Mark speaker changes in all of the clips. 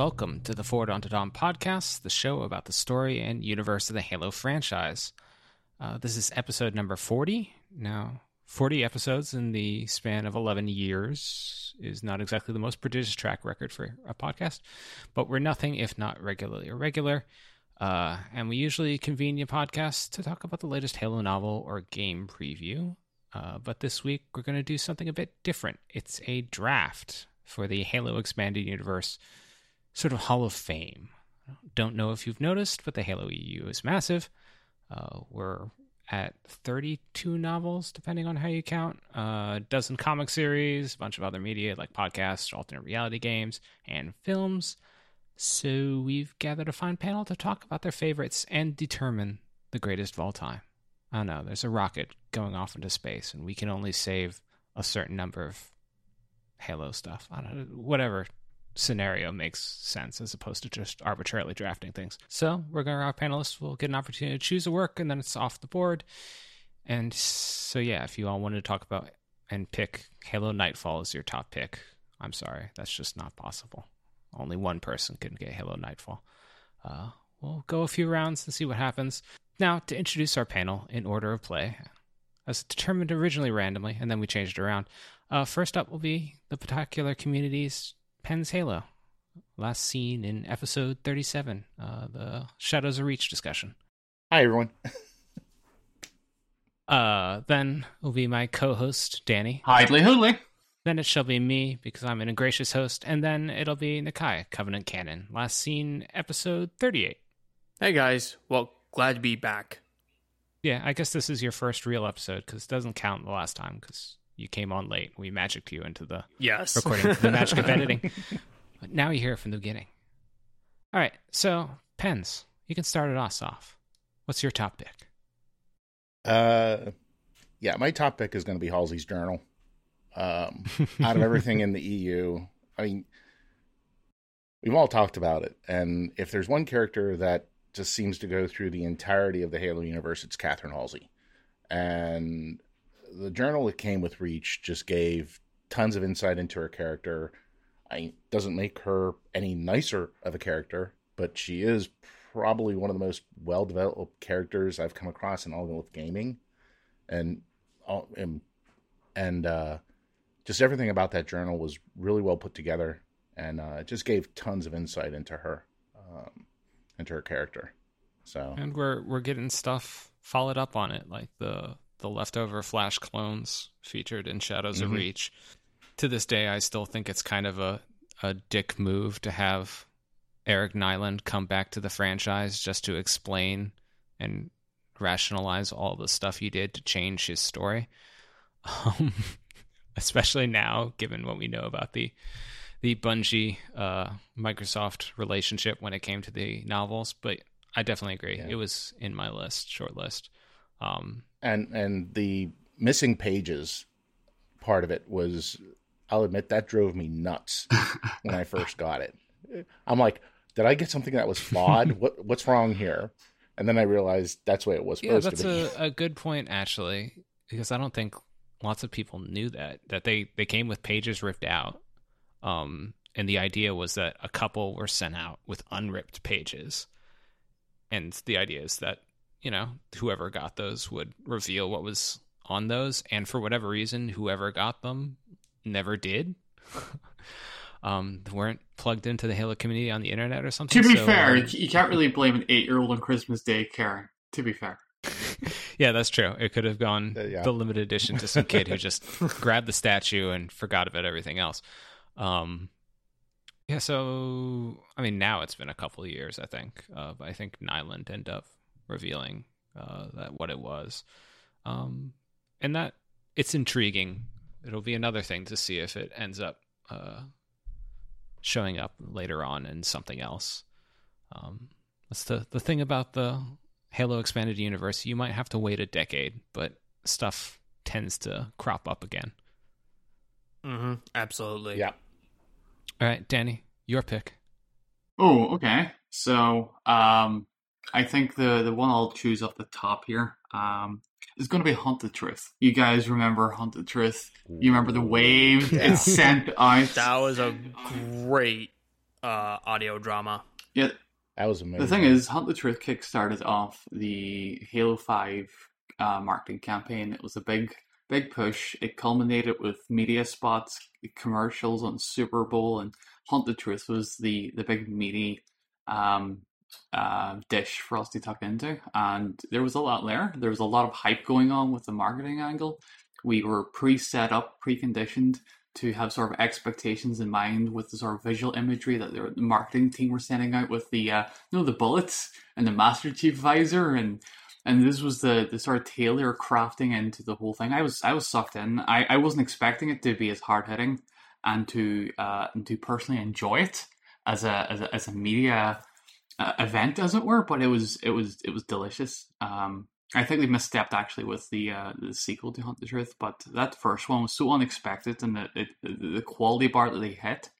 Speaker 1: Welcome to the Forward Onto Dawn podcast, the show about the story and universe of the Halo franchise. Uh, this is episode number 40. Now, 40 episodes in the span of 11 years is not exactly the most prodigious track record for a podcast, but we're nothing if not regularly irregular. Uh, and we usually convene a podcast to talk about the latest Halo novel or game preview. Uh, but this week we're going to do something a bit different. It's a draft for the Halo Expanded Universe sort of Hall of Fame. Don't know if you've noticed, but the Halo EU is massive. Uh, we're at 32 novels, depending on how you count, uh, a dozen comic series, a bunch of other media like podcasts, alternate reality games, and films. So we've gathered a fine panel to talk about their favorites and determine the greatest of all time. I don't know, there's a rocket going off into space, and we can only save a certain number of Halo stuff. I don't know, whatever scenario makes sense as opposed to just arbitrarily drafting things. So we're going to our panelists will get an opportunity to choose a work and then it's off the board. And so yeah, if you all wanted to talk about and pick Halo Nightfall as your top pick, I'm sorry, that's just not possible. Only one person can get Halo Nightfall. Uh, we'll go a few rounds and see what happens. Now, to introduce our panel in order of play, as determined originally randomly, and then we changed it around. Uh, first up will be the particular community's Penn's Halo, last seen in episode 37, uh, the Shadows of Reach discussion.
Speaker 2: Hi, everyone.
Speaker 1: uh, then will be my co host, Danny.
Speaker 3: Hidely hoodly.
Speaker 1: Then it shall be me because I'm an ingracious host, and then it'll be Nakai, Covenant Canon, last seen episode 38.
Speaker 4: Hey guys, well, glad to be back.
Speaker 1: Yeah, I guess this is your first real episode because it doesn't count the last time because you came on late. We magicked you into the
Speaker 4: yes
Speaker 1: recording, the magic of editing. But now you hear it from the beginning. All right, so pens, you can start it us off. What's your top pick?
Speaker 2: Uh, yeah, my top pick is going to be Halsey's Journal. Um, out of everything in the EU, I mean, we've all talked about it, and if there's one character that just seems to go through the entirety of the Halo universe, it's Catherine Halsey, and the journal that came with Reach just gave tons of insight into her character. I doesn't make her any nicer of a character, but she is probably one of the most well developed characters I've come across in all of gaming, and and and uh, just everything about that journal was really well put together, and uh, it just gave tons of insight into her, um, into her character. So
Speaker 1: and we're we're getting stuff followed up on it, like the the leftover Flash clones featured in Shadows mm-hmm. of Reach. To this day, I still think it's kind of a, a dick move to have Eric Nylund come back to the franchise just to explain and rationalize all the stuff he did to change his story. Um, especially now, given what we know about the the Bungie uh, Microsoft relationship when it came to the novels. But I definitely agree. Yeah. It was in my list, short list. Um,
Speaker 2: and and the missing pages part of it was I'll admit that drove me nuts when I first got it. I'm like, did I get something that was flawed? what what's wrong here? And then I realized that's the way it was
Speaker 1: yeah,
Speaker 2: supposed
Speaker 1: to be. that's a, a good point actually, because I don't think lots of people knew that that they they came with pages ripped out. Um, and the idea was that a couple were sent out with unripped pages, and the idea is that you know, whoever got those would reveal what was on those. And for whatever reason, whoever got them never did. um, weren't plugged into the Halo community on the internet or something.
Speaker 3: To be so, fair, um, you can't really blame an eight year old on Christmas Day, Karen. To be fair.
Speaker 1: yeah, that's true. It could have gone uh, yeah. the limited edition to some kid who just grabbed the statue and forgot about everything else. Um, yeah, so I mean, now it's been a couple of years. I think. Uh, I think Nylund and up revealing uh, that what it was, um, and that it's intriguing. It'll be another thing to see if it ends up uh, showing up later on in something else. Um, that's the the thing about the Halo expanded universe. You might have to wait a decade, but stuff tends to crop up again.
Speaker 4: Mm-hmm. Absolutely.
Speaker 2: Yeah.
Speaker 1: All right, Danny, your pick.
Speaker 3: Oh, okay. So, um, I think the the one I'll choose off the top here um, is going to be Hunt the Truth. You guys remember Hunt the Truth? You remember the wave yeah. it sent out?
Speaker 4: That was a great uh, audio drama.
Speaker 3: Yeah,
Speaker 2: That was amazing.
Speaker 3: the thing is, Hunt the Truth kickstarted off the Halo Five uh, marketing campaign. It was a big, big push. It culminated with media spots, commercials on Super Bowl, and Hunt the Truth was the the big meaty um, uh, dish for us to tuck into. And there was a lot there. There was a lot of hype going on with the marketing angle. We were pre-set up, preconditioned to have sort of expectations in mind with the sort of visual imagery that the marketing team were sending out with the uh, you know the bullets and the Master Chief visor and and this was the the sort of tailor crafting into the whole thing. I was I was sucked in. I, I wasn't expecting it to be as hard hitting and to uh, and to personally enjoy it as a as a, as a media uh, event as it were. But it was it was it was delicious. Um, I think they misstepped actually with the uh, the sequel to Hunt the Truth, but that first one was so unexpected, and the it, the quality bar that they hit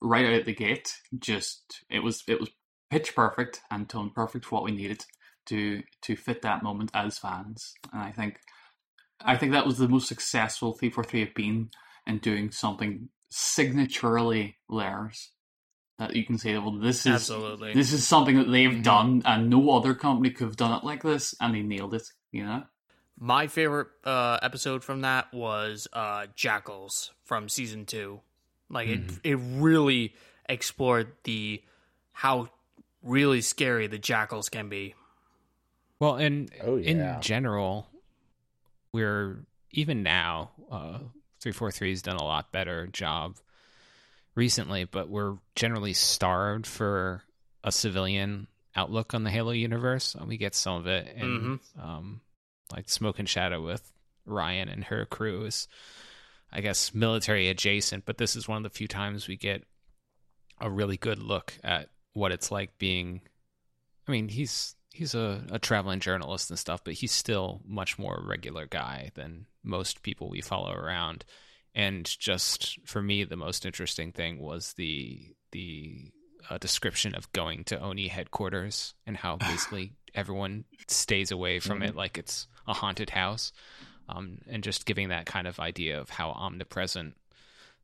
Speaker 3: right out of the gate just it was it was pitch perfect and tone perfect for what we needed to to fit that moment as fans. And I think I think that was the most successful three four three have been in doing something signaturely layers that you can say, well, this is
Speaker 4: Absolutely.
Speaker 3: this is something that they've
Speaker 2: Mhm.
Speaker 3: done, and no other company could have done it like this, and they nailed it. You know,
Speaker 4: My favorite uh, episode from that was uh, Jackals from season two. Like it, it really explored the how really scary the jackals can be.
Speaker 1: Well, in
Speaker 2: Oh, yeah.
Speaker 1: in general, we're even now uh, three four three's done a lot better job recently, but we're generally starved for a civilian outlook on the Halo universe. And we get some of it in um, like Smoke and Shadow with Ryan and her crew is, I guess, military adjacent. But this is one of the few times we get a really good look at what it's like being. I mean, he's he's a, a traveling journalist and stuff, but he's still much more a regular guy than most people we follow around. And just for me, the most interesting thing was the the uh, description of going to Oni headquarters and how basically everyone stays away from it like it's a haunted house, um, and just giving that kind of idea of how omnipresent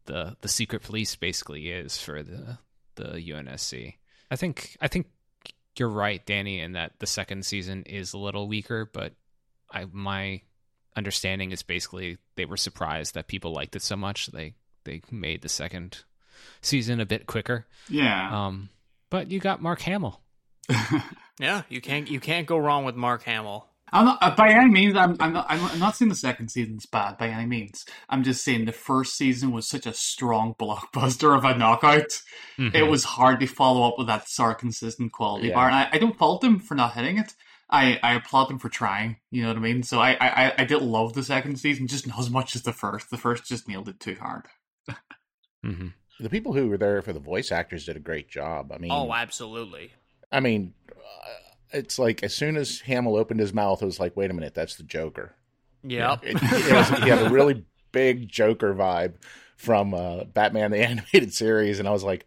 Speaker 1: the the secret police basically is for the the UNSC. I think I think you're right, Danny, in that the second season is a little weaker, but I my understanding is basically they were surprised that people liked it so much they they made the second season a bit quicker.
Speaker 3: yeah.
Speaker 1: Um, but you got Mark Hamill.
Speaker 4: Yeah, you can't you can't go wrong with Mark Hamill.
Speaker 3: I'm not uh, by any means. I'm, I'm not. I'm, I'm not saying the second season's bad by any means. I'm just saying the first season was such a strong blockbuster of a knockout. It was hard to follow up with that sort of consistent quality
Speaker 2: Yeah.
Speaker 3: bar, and I, I don't fault them for not hitting it. I, I applaud them for trying. You know what I mean? So I, I I did love the second season, just not as much as the first. The first just nailed it too hard.
Speaker 1: hmm
Speaker 2: the people who were there for the voice actors did a great job. I mean,
Speaker 4: Oh, absolutely.
Speaker 2: I mean, uh, it's like as soon as Hamill opened his mouth, it was like, wait a minute, that's the Joker.
Speaker 4: Yep.
Speaker 2: It, it was, he had a really big Joker vibe from uh, Batman the animated series, and I was like,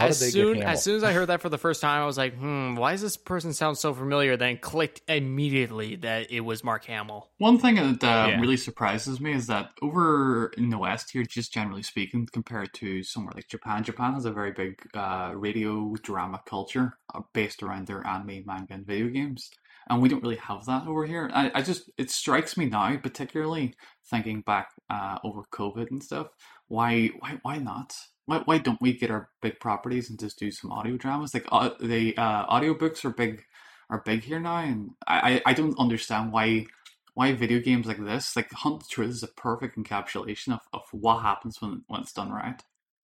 Speaker 2: how
Speaker 4: as
Speaker 2: did they
Speaker 4: soon
Speaker 2: get Hamill?
Speaker 4: as soon as I heard that for the first time, I was like, "Hmm, why does this person sound so familiar?" Then clicked immediately that it was Mark Hamill.
Speaker 3: One thing that uh,
Speaker 1: Yeah.
Speaker 3: really surprises me is that over in the West here, just generally speaking, compared to somewhere like Japan, Japan has a very big uh, radio drama culture uh, based around their anime, manga, and video games. And we don't really have that over here. I, I just, it strikes me now, particularly thinking back uh, over COVID and stuff, why, why, why not? Why, why don't we get our big properties and just do some audio dramas? Like uh, the uh, audiobooks are big, are big here now, and I, I I don't understand why why video games like this, like Hunt the Truth, is a perfect encapsulation of, of what happens when when it's done right.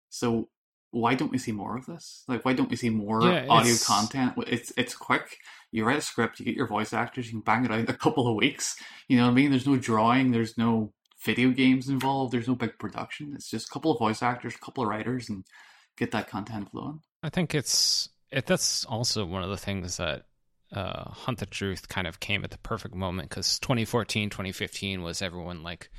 Speaker 3: So why don't we see more of this? Like, why don't we see more
Speaker 1: Yeah,
Speaker 3: audio
Speaker 1: it's-
Speaker 3: content? It's it's quick. You write a script, you get your voice actors, you can bang it out in a couple of weeks. You know what I mean? There's no drawing, there's no video games involved, there's no big production. It's just a couple of voice actors, a couple of writers, and get that content flowing.
Speaker 1: I think it's it, that's also one of the things that uh, Hunt the Truth kind of came at the perfect moment because 2014, 2015 was everyone like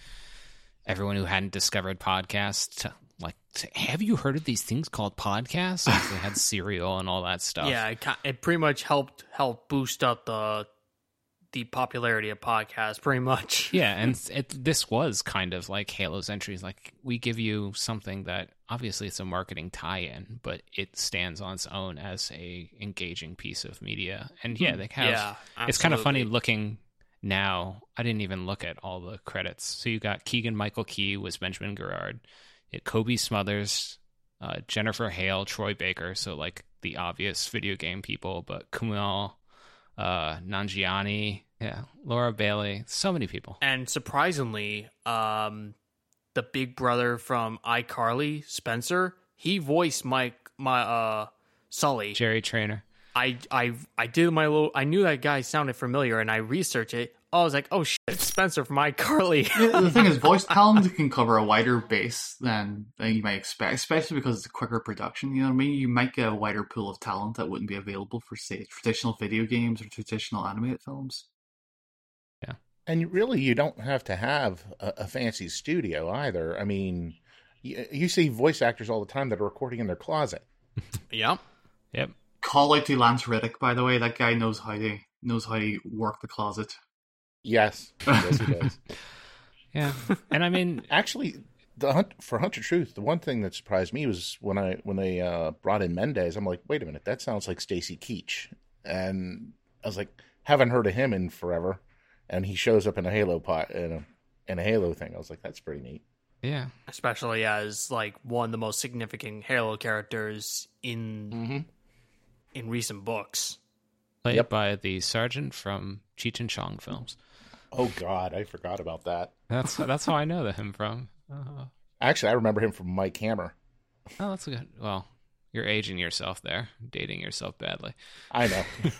Speaker 1: everyone who hadn't discovered podcasts. To, like, have you heard of these things called podcasts? Like, they had Serial and all that stuff.
Speaker 4: Yeah, it, it pretty much helped help boost up the the popularity of podcasts, pretty much.
Speaker 1: Yeah, and it, this was kind of like Halo's entries. Like we give you something that obviously it's a marketing tie-in, but it stands on its own as a engaging piece of media. And yeah, they have.
Speaker 4: Yeah,
Speaker 1: it's kind of funny looking now. I didn't even look at all the credits. So you got Keegan Michael Key was Benjamin Giraud, it, Cobie Smulders, uh, Jennifer Hale, Troy Baker. So like the obvious video game people, but Kumail, uh, Nanjiani, yeah, Laura Bailey, so many people.
Speaker 4: And surprisingly, um, the big brother from iCarly, Spencer, he voiced my my uh Sully.
Speaker 1: Jerry Trainer.
Speaker 4: I I I did my little. I knew that guy sounded familiar, and I researched it. I was like, oh shit, it's Spencer from iCarly.
Speaker 3: the the thing is, voice talent can cover a wider base than, than you might expect, especially because it's a quicker production. You know what I mean? You might get a wider pool of talent that wouldn't be available for, say, traditional video games or traditional animated films.
Speaker 2: And really, you don't have to have a, a fancy studio either. I mean, you, you see voice actors all the time that are recording in their closet.
Speaker 4: yep.
Speaker 1: Yep.
Speaker 3: Call out to Lance Reddick, by the way. That guy knows how to knows how to work the closet.
Speaker 2: Yes, yes, he does.
Speaker 1: Yeah. And I mean,
Speaker 2: Actually, the hunt for Hunter Truth, the one thing that surprised me was when I when they uh, brought in Mendez. I'm like, wait a minute, that sounds like Stacy Keach, and I was like, haven't heard of him in forever, and he shows up in a Halo pot in a in a Halo thing. I was like, that's pretty neat.
Speaker 1: yeah.
Speaker 4: Especially as like one of the most significant Halo characters in
Speaker 2: Mm-hmm.
Speaker 4: in recent books.
Speaker 1: Played
Speaker 2: Yep.
Speaker 1: by the sergeant from Cheech and Chong films.
Speaker 2: Oh God, I forgot about that.
Speaker 1: That's that's how I know the him from. Uh,
Speaker 2: Actually, I remember him from Mike Hammer.
Speaker 1: oh, that's a good. Well, you're aging yourself there, dating yourself badly.
Speaker 2: I know.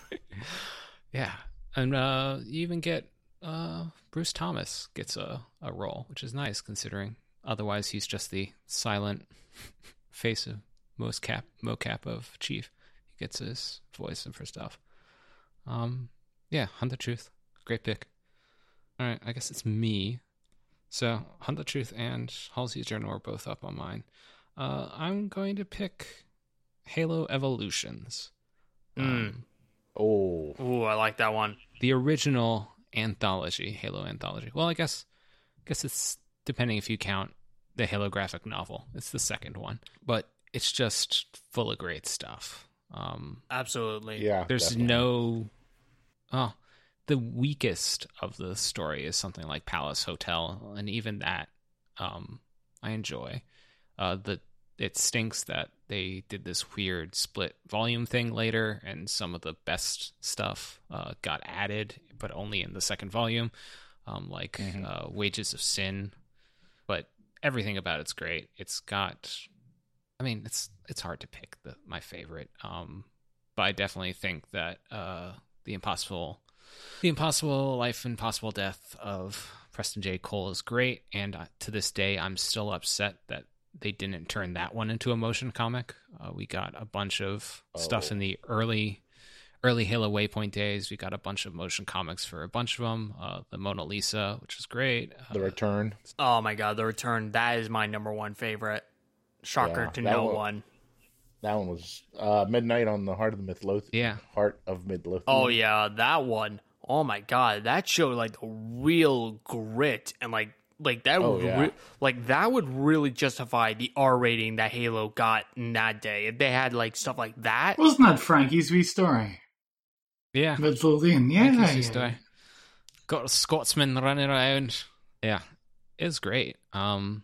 Speaker 1: Yeah, and uh, you even get uh, Bruce Thomas gets a, a role, which is nice considering otherwise he's just the silent face of most cap mocap of Chief. He gets his voice and for stuff. Um, yeah, Hunt the Truth, great pick. All right, I guess it's me. So Hunt the Truth and Halsey's Journal are both up on mine. Uh, I'm going to pick Halo Evolutions. Um,
Speaker 2: Oh,
Speaker 4: Ooh, I like that one.
Speaker 1: the original anthology, Halo anthology. Well, I guess I guess it's depending if you count the Halo graphic novel. It's the second one, but it's just full of great stuff. Um,
Speaker 4: Absolutely.
Speaker 2: yeah.
Speaker 1: there's
Speaker 2: definitely.
Speaker 1: no oh, the weakest of the story is something like Palace Hotel, and even that um, I enjoy. Uh, the it stinks that they did this weird split volume thing later, and some of the best stuff uh, got added, but only in the second volume, um, like
Speaker 2: Mhm.
Speaker 1: uh, Wages of Sin. But everything about it's great. It's got, I mean, it's it's hard to pick the my favorite, um, but I definitely think that uh, the impossible, the impossible life and possible death of Preston J. Cole is great, and uh, to this day, I'm still upset that they didn't turn that one into a motion comic. Uh, we got a bunch of stuff
Speaker 2: Oh.
Speaker 1: in the early early Halo Waypoint days. We got a bunch of motion comics for a bunch of them. Uh, the Mona Lisa, which is great.
Speaker 2: the
Speaker 1: Uh,
Speaker 2: return.
Speaker 4: Oh my god, the return. That is my number one favorite. Shocker
Speaker 2: Yeah,
Speaker 4: to no
Speaker 2: one-
Speaker 4: one.
Speaker 2: That one was uh, midnight on the heart of the Midlothian.
Speaker 1: yeah,
Speaker 2: Heart of Midlothian.
Speaker 4: Oh yeah, that one. Oh my god, that showed like the real grit and like like that
Speaker 2: Oh,
Speaker 4: would
Speaker 2: yeah.
Speaker 4: re- like that would really justify the R rating that Halo got in that day. If they had like stuff like that.
Speaker 3: Wasn't that Frankie's wee story?
Speaker 1: yeah.
Speaker 3: Midlothian, yeah.
Speaker 1: Thank you,
Speaker 3: yeah.
Speaker 1: sister. Got a Scotsman running around. Yeah, it's great. Um,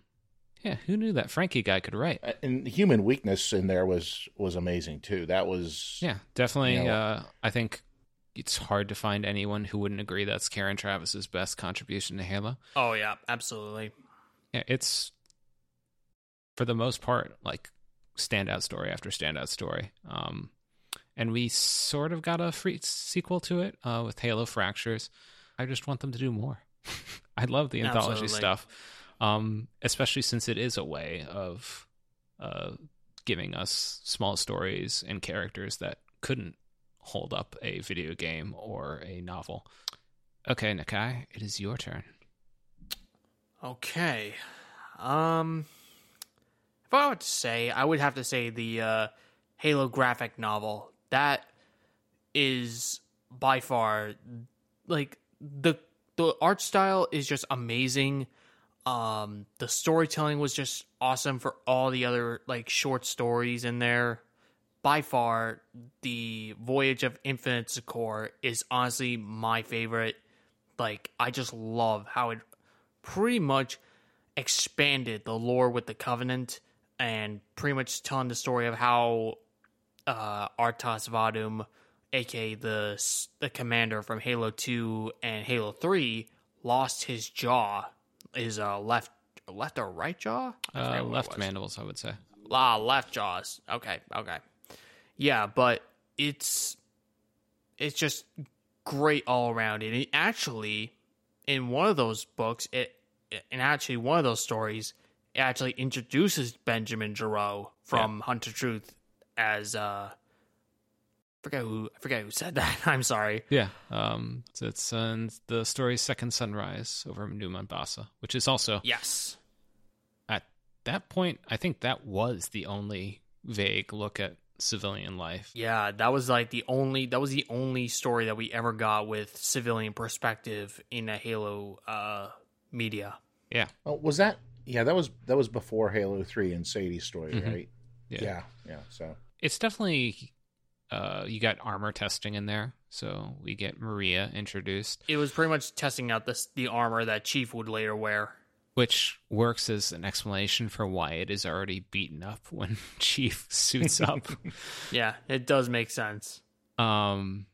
Speaker 1: yeah, who knew that Frankie guy could write?
Speaker 2: Uh, and human weakness in there was was amazing too. That was
Speaker 1: Yeah, definitely.
Speaker 2: You know-
Speaker 1: uh, I think it's hard to find anyone who wouldn't agree that's Karen Traviss's best contribution to Halo.
Speaker 4: Oh yeah, absolutely.
Speaker 1: Yeah, it's for the most part like standout story after standout story. Um, and we sort of got a free sequel to it uh, with Halo Fractures. I just want them to do more. I love the anthology
Speaker 4: Absolutely.
Speaker 1: stuff, um, especially since it is a way of uh, giving us small stories and characters that couldn't hold up a video game or a novel. Okay, Nakai, it is your turn.
Speaker 4: Okay. Um if I were to say, I would have to say the uh Halo graphic novel. That is by far like the the art style is just amazing. Um, the storytelling was just awesome for all the other like short stories in there. By far, the Voyage of Infinite Succor is honestly my favorite. Like, I just love how it pretty much expanded the lore with the Covenant and pretty much telling the story of how uh, Rtas 'Vadum, aka the the commander from Halo Two and Halo Three, lost his jaw, his uh, left left or right jaw,
Speaker 1: uh, left mandibles, I would say.
Speaker 4: Ah, left jaws. Okay, okay, yeah, but it's it's just great all around. And it actually, in one of those books, it and actually one of those stories, it actually introduces Benjamin Giraud from yeah. Hunt of Truth as uh I forget who I forget who said that. I'm sorry.
Speaker 1: Yeah. Um so it's uh, the story Second Sunrise over New Mombasa, which is also
Speaker 4: Yes.
Speaker 1: At that point, I think that was the only vague look at civilian life.
Speaker 4: Yeah, that was like the only that was the only story that we ever got with civilian perspective in a Halo uh media.
Speaker 1: Yeah.
Speaker 2: Oh, was that yeah, that was that was before Halo 3 and Sadie's story, mm-hmm. right?
Speaker 1: Yeah.
Speaker 2: yeah. Yeah, so
Speaker 1: it's definitely uh, you got armor testing in there, so we get Maria introduced.
Speaker 4: It was pretty much testing out this the armor that Chief would later wear,
Speaker 1: which works as an explanation for why it is already beaten up when Chief suits up.
Speaker 4: yeah, it does make sense.
Speaker 1: Um,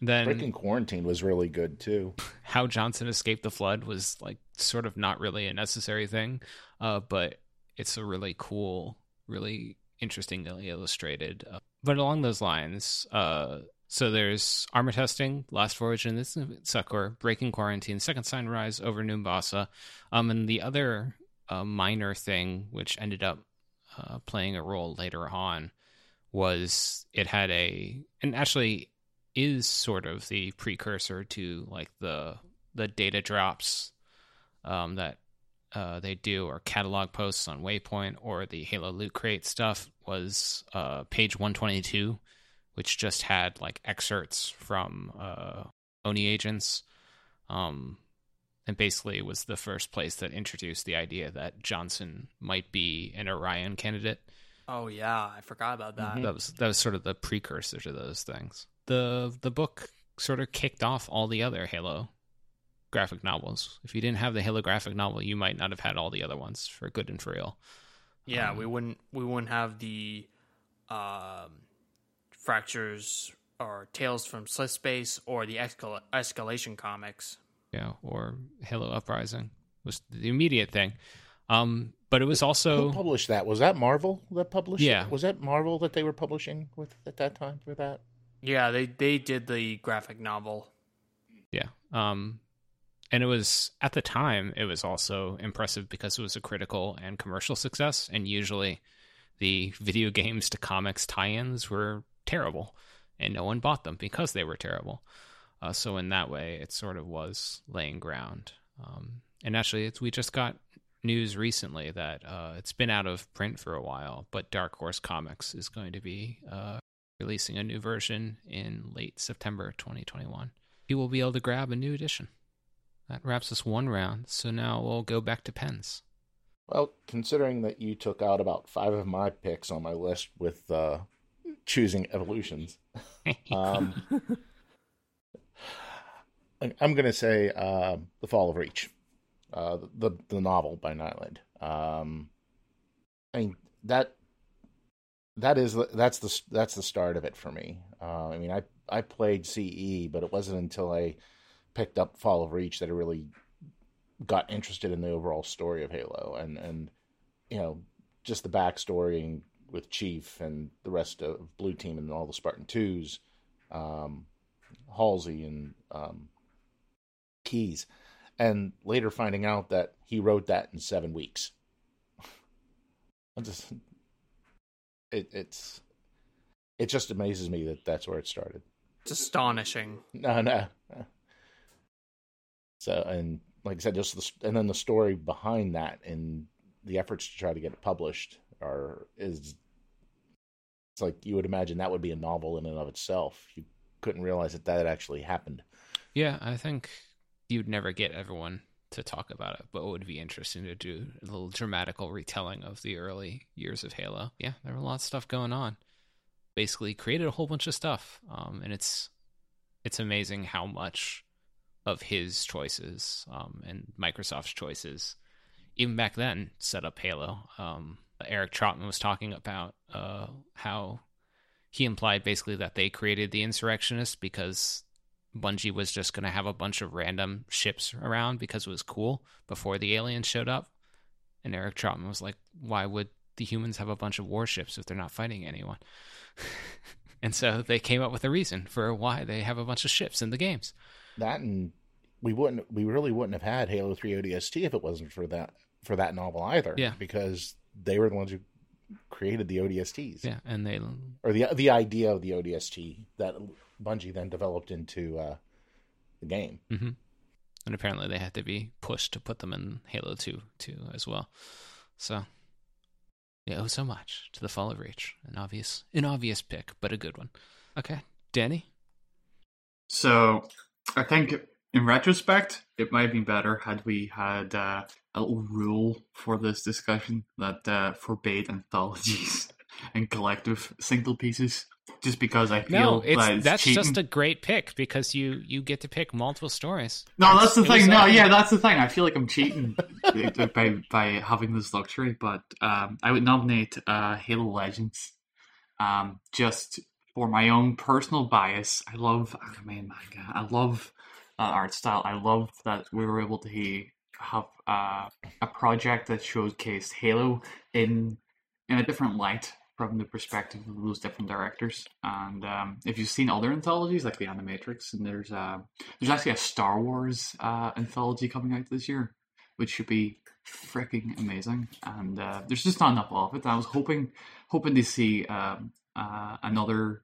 Speaker 1: then
Speaker 2: breaking quarantine was really good too.
Speaker 1: How Johnson escaped the flood was like sort of not really a necessary thing, uh, but it's a really cool, really interestingly illustrated. Uh, but along those lines, uh, so there's armor testing, Last Voyage in this Succor, Breaking Quarantine, Second Sunrise over New Mombasa. Um, and the other uh, minor thing, which ended up uh, playing a role later on, was it had a, and actually is sort of the precursor to like the the data drops um, that uh, they do or catalog posts on Waypoint or the Halo Loot Crate stuff was uh, page 122, which just had like excerpts from uh, Oni agents. Um, and basically was the first place that introduced the idea that Johnson might be an Orion candidate.
Speaker 4: Oh yeah, I forgot about that.
Speaker 1: Mm-hmm. That was that was sort of the precursor to those things. The the book sort of kicked off all the other Halo graphic novels. If you didn't have the Halo graphic novel, you might not have had all the other ones for good and for real.
Speaker 4: Yeah, um, we wouldn't we wouldn't have the um, fractures or tales from Slip Space or the Escal- escalation comics.
Speaker 1: Yeah, or Halo Uprising was the immediate thing. Um, but it was also
Speaker 2: Who published that. Was that Marvel that published?
Speaker 1: Yeah,
Speaker 2: it? was that Marvel that they were publishing with at that time for that?
Speaker 4: Yeah, they they did the graphic novel.
Speaker 1: Yeah. Um, and it was at the time it was also impressive because it was a critical and commercial success and usually the video games to comics tie-ins were terrible and no one bought them because they were terrible uh, so in that way it sort of was laying ground um, and actually we just got news recently that uh, it's been out of print for a while but dark horse comics is going to be uh, releasing a new version in late september 2021 you will be able to grab a new edition that wraps us one round. So now we'll go back to pens.
Speaker 2: Well, considering that you took out about five of my picks on my list with uh, choosing evolutions, um, I'm going to say uh, "The Fall of Reach," uh, the the novel by Nylund. Um, I mean that that is that's the that's the start of it for me. Uh, I mean, I I played CE, but it wasn't until I picked up Fall of Reach that I really got interested in the overall story of Halo and and you know just the backstory with Chief and the rest of Blue Team and all the Spartan Twos, um, Halsey and um, Keyes, and later finding out that he wrote that in seven weeks. I just it, it's it just amazes me that that's where it started.
Speaker 4: It's astonishing.
Speaker 2: No, no. So, and like I said, just the, and then the story behind that and the efforts to try to get it published are is like you would imagine that would be a novel in and of itself. You couldn't realize that that actually happened.
Speaker 1: Yeah, I think you'd never get everyone to talk about it, but it would be interesting to do a little dramatical retelling of the early years of Halo. Yeah, there were a lot of stuff going on. Basically, created a whole bunch of stuff, um, and it's it's amazing how much of his choices um, and Microsoft's choices, even back then, set up Halo. Um, Eric Trautmann was talking about uh, how he implied basically that they created the insurrectionists because Bungie was just going to have a bunch of random ships around because it was cool before the aliens showed up. And Eric Trautmann was like, why would the humans have a bunch of warships if they're not fighting anyone? and so they came up with a reason for why they have a bunch of ships in the games.
Speaker 2: That and we wouldn't we really wouldn't have had Halo 3 ODST if it wasn't for that for that novel either.
Speaker 1: Yeah.
Speaker 2: Because they were the ones who created the ODSTs.
Speaker 1: Yeah, and they
Speaker 2: or the the idea of the ODST that Bungie then developed into uh, the game.
Speaker 1: Mm-hmm. And apparently they had to be pushed to put them in Halo 2 too as well. So yeah, owe so much to the Fall of Reach. An obvious an obvious pick, but a good one. Okay. Danny?
Speaker 3: So I think in retrospect, it might have been better had we had uh, a little rule for this discussion that uh, forbade anthologies and collective single pieces just because I feel
Speaker 1: no, it's,
Speaker 3: that it's
Speaker 1: that's
Speaker 3: cheating.
Speaker 1: just a great pick because you you get to pick multiple stories.
Speaker 3: No, that's the thing. No,
Speaker 1: that-
Speaker 3: yeah, that's the thing. I feel like I'm cheating by by having this luxury, but um, I would nominate uh, Halo Legends, um, just for my own personal bias. I love anime manga. I love uh, art style. I love that we were able to have uh, a project that showcased Halo in in a different light from the perspective of those different directors. And um, if you've seen other anthologies like the Animatrix, and there's uh, there's actually a Star Wars uh, anthology coming out this year, which should be freaking amazing. And uh, there's just not enough of it. I was hoping hoping to see um, uh, another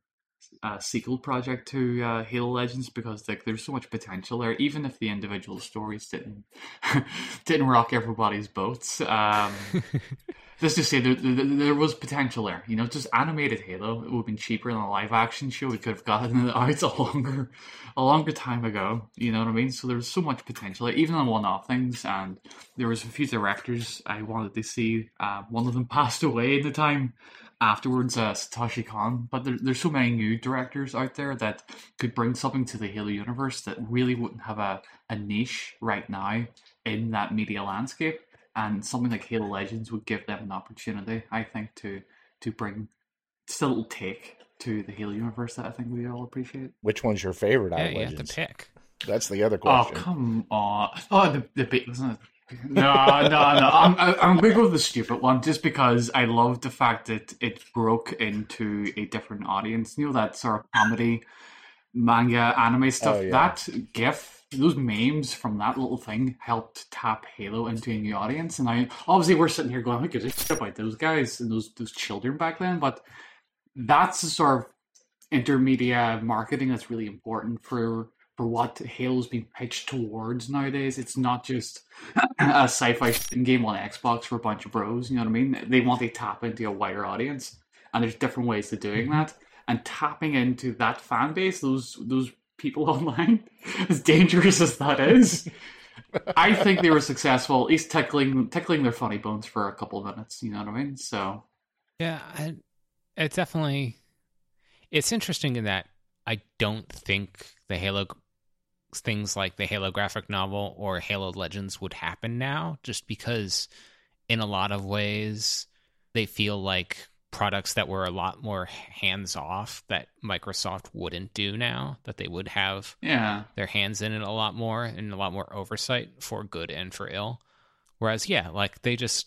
Speaker 3: uh, sequel project to uh, Halo Legends because like there's so much potential there. Even if the individual stories didn't didn't rock everybody's boats. Um, Let's just say there, there, there was potential there. You know, just animated Halo. It would have been cheaper than a live action show. We could have gotten it out a longer, a longer time ago. You know what I mean? So there's so much potential, there, even on one-off things. And there was a few directors I wanted to see. Uh, one of them passed away in the time afterwards, uh, Satoshi Kon. But there, there's so many new directors out there that could bring something to the Halo universe that really wouldn't have a, a niche right now in that media landscape and something like Halo Legends would give them an opportunity, I think, to to bring just a little take to the Halo universe that I think we all appreciate.
Speaker 2: Which one's your favorite out
Speaker 1: Yeah,
Speaker 2: of
Speaker 1: you have to pick.
Speaker 2: That's the other question.
Speaker 3: Oh come on! Oh, the the bit wasn't it? No, no, no. I'm I- I'm going to go with the stupid one just because I love the fact that it broke into a different audience. You know that sort of comedy, manga, anime oh, stuff.
Speaker 2: Oh, yeah.
Speaker 3: That GIF, those memes from that little thing helped tap Halo into a new audience. And I obviously we're sitting here going, "Who gives a shit about those guys and those those children back then?" But that's the sort of intermedia marketing that's really important for for what Halo's being pitched towards nowadays. It's not just a sci-fi game on Xbox for a bunch of bros. You know what I mean? They want to tap into a wider audience, and there's different ways of doing mm-hmm. that. And tapping into that fan base, those those people online, as dangerous as that is. I think they were successful, at least tickling tickling their funny bones for a couple of minutes. You know what I mean? So
Speaker 1: Yeah, I, it's definitely it's interesting in that I don't think the Halo things like the Halo graphic novel or Halo Legends would happen now just because in a lot of ways they feel like products that were a lot more hands off that Microsoft wouldn't do now that they would have
Speaker 3: yeah,
Speaker 1: their hands in it a lot more and a lot more oversight for good and for ill. Whereas, yeah, like they just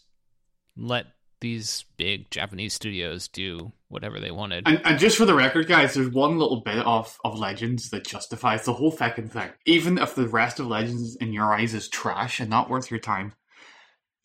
Speaker 1: let these big Japanese studios do whatever they wanted.
Speaker 3: And, and just for the record, guys, there's one little bit of, of Legends that justifies the whole fucking thing. Even if the rest of Legends in your eyes is trash and not worth your time,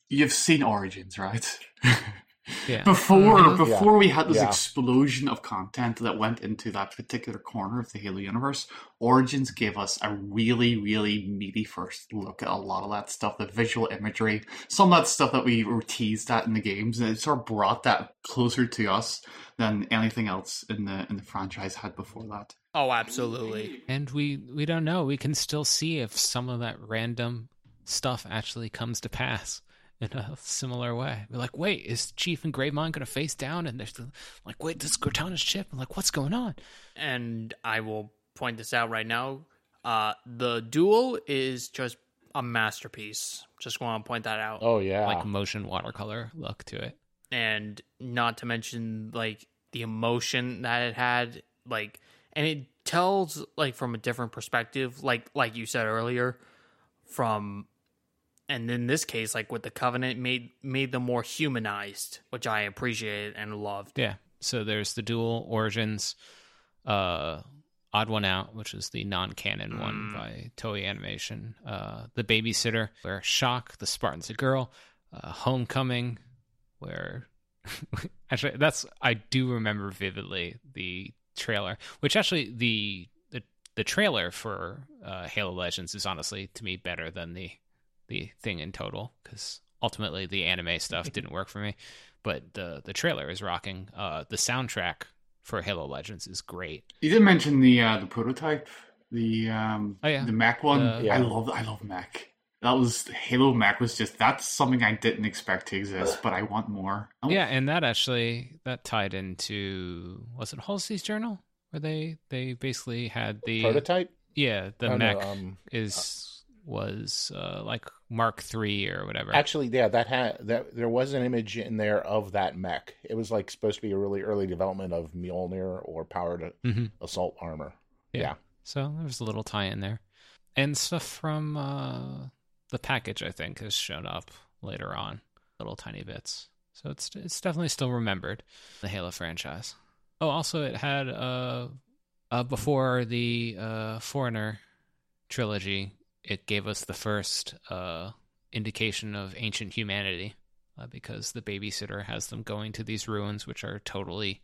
Speaker 3: you've seen Origins, right?
Speaker 1: Yeah.
Speaker 3: Before
Speaker 1: Mhm.
Speaker 3: before we had this
Speaker 2: Yeah.
Speaker 3: explosion of content that went into that particular corner of the Halo universe, Origins gave us a really, really meaty first look at a lot of that stuff, the visual imagery, some of that stuff that we were teased at in the games, and it sort of brought that closer to us than anything else in the in the franchise had before that.
Speaker 4: Oh, absolutely.
Speaker 1: And we we don't know. We can still see if some of that random stuff actually comes to pass in a similar way. We're like, wait, is Chief and Gravemind going to face down? And there's the, like, wait, this is Cortana's ship. I'm like, what's going on?
Speaker 4: And I will point this out right now. Uh, the duel is just a masterpiece. Just want to point that out.
Speaker 2: Oh yeah.
Speaker 1: Like motion watercolor look to it.
Speaker 4: and not to mention like the emotion that it had like and it tells like from a different perspective like like you said earlier from and in this case like with the covenant made made them more humanized which i appreciated and loved
Speaker 1: Yeah. So there's the duel origins, uh, Odd One Out, which is the non-canon one
Speaker 4: Mm.
Speaker 1: by Toei Animation. Uh, the Babysitter, where Shock, the Spartan's a girl. Uh, Homecoming, where actually that's I do remember vividly the trailer, which actually the the the trailer for uh, Halo Legends is honestly to me better than the the thing in total because ultimately the anime stuff didn't work for me but the the trailer is rocking. Uh, the soundtrack for Halo Legends is great.
Speaker 3: You did mention the uh, the prototype, the um,
Speaker 1: Oh, yeah.
Speaker 3: the Mac one.
Speaker 1: Uh,
Speaker 2: Yeah.
Speaker 3: I love I love Mac. That was Halo Mac was just that's something I didn't expect to exist, but I want more. I want-
Speaker 1: Yeah, and that actually that tied into was it Halsey's journal where they they basically had the
Speaker 2: Prototype.
Speaker 1: yeah the
Speaker 2: Oh, no, um,
Speaker 1: is was uh, like Mark three or whatever.
Speaker 2: Actually, yeah, that had that there was an image in there of that mech. It was like supposed to be a really early development of Mjolnir or powered
Speaker 1: Mhm.
Speaker 2: assault armor.
Speaker 1: Yeah.
Speaker 2: Yeah.
Speaker 1: So there was a little tie in there, and stuff from uh, the package I think has shown up later on, little tiny bits. So it's it's definitely still remembered the Halo franchise. Oh, also it had uh, uh before the uh Forerunner trilogy, it gave us the first uh indication of ancient humanity uh, because the babysitter has them going to these ruins, which are totally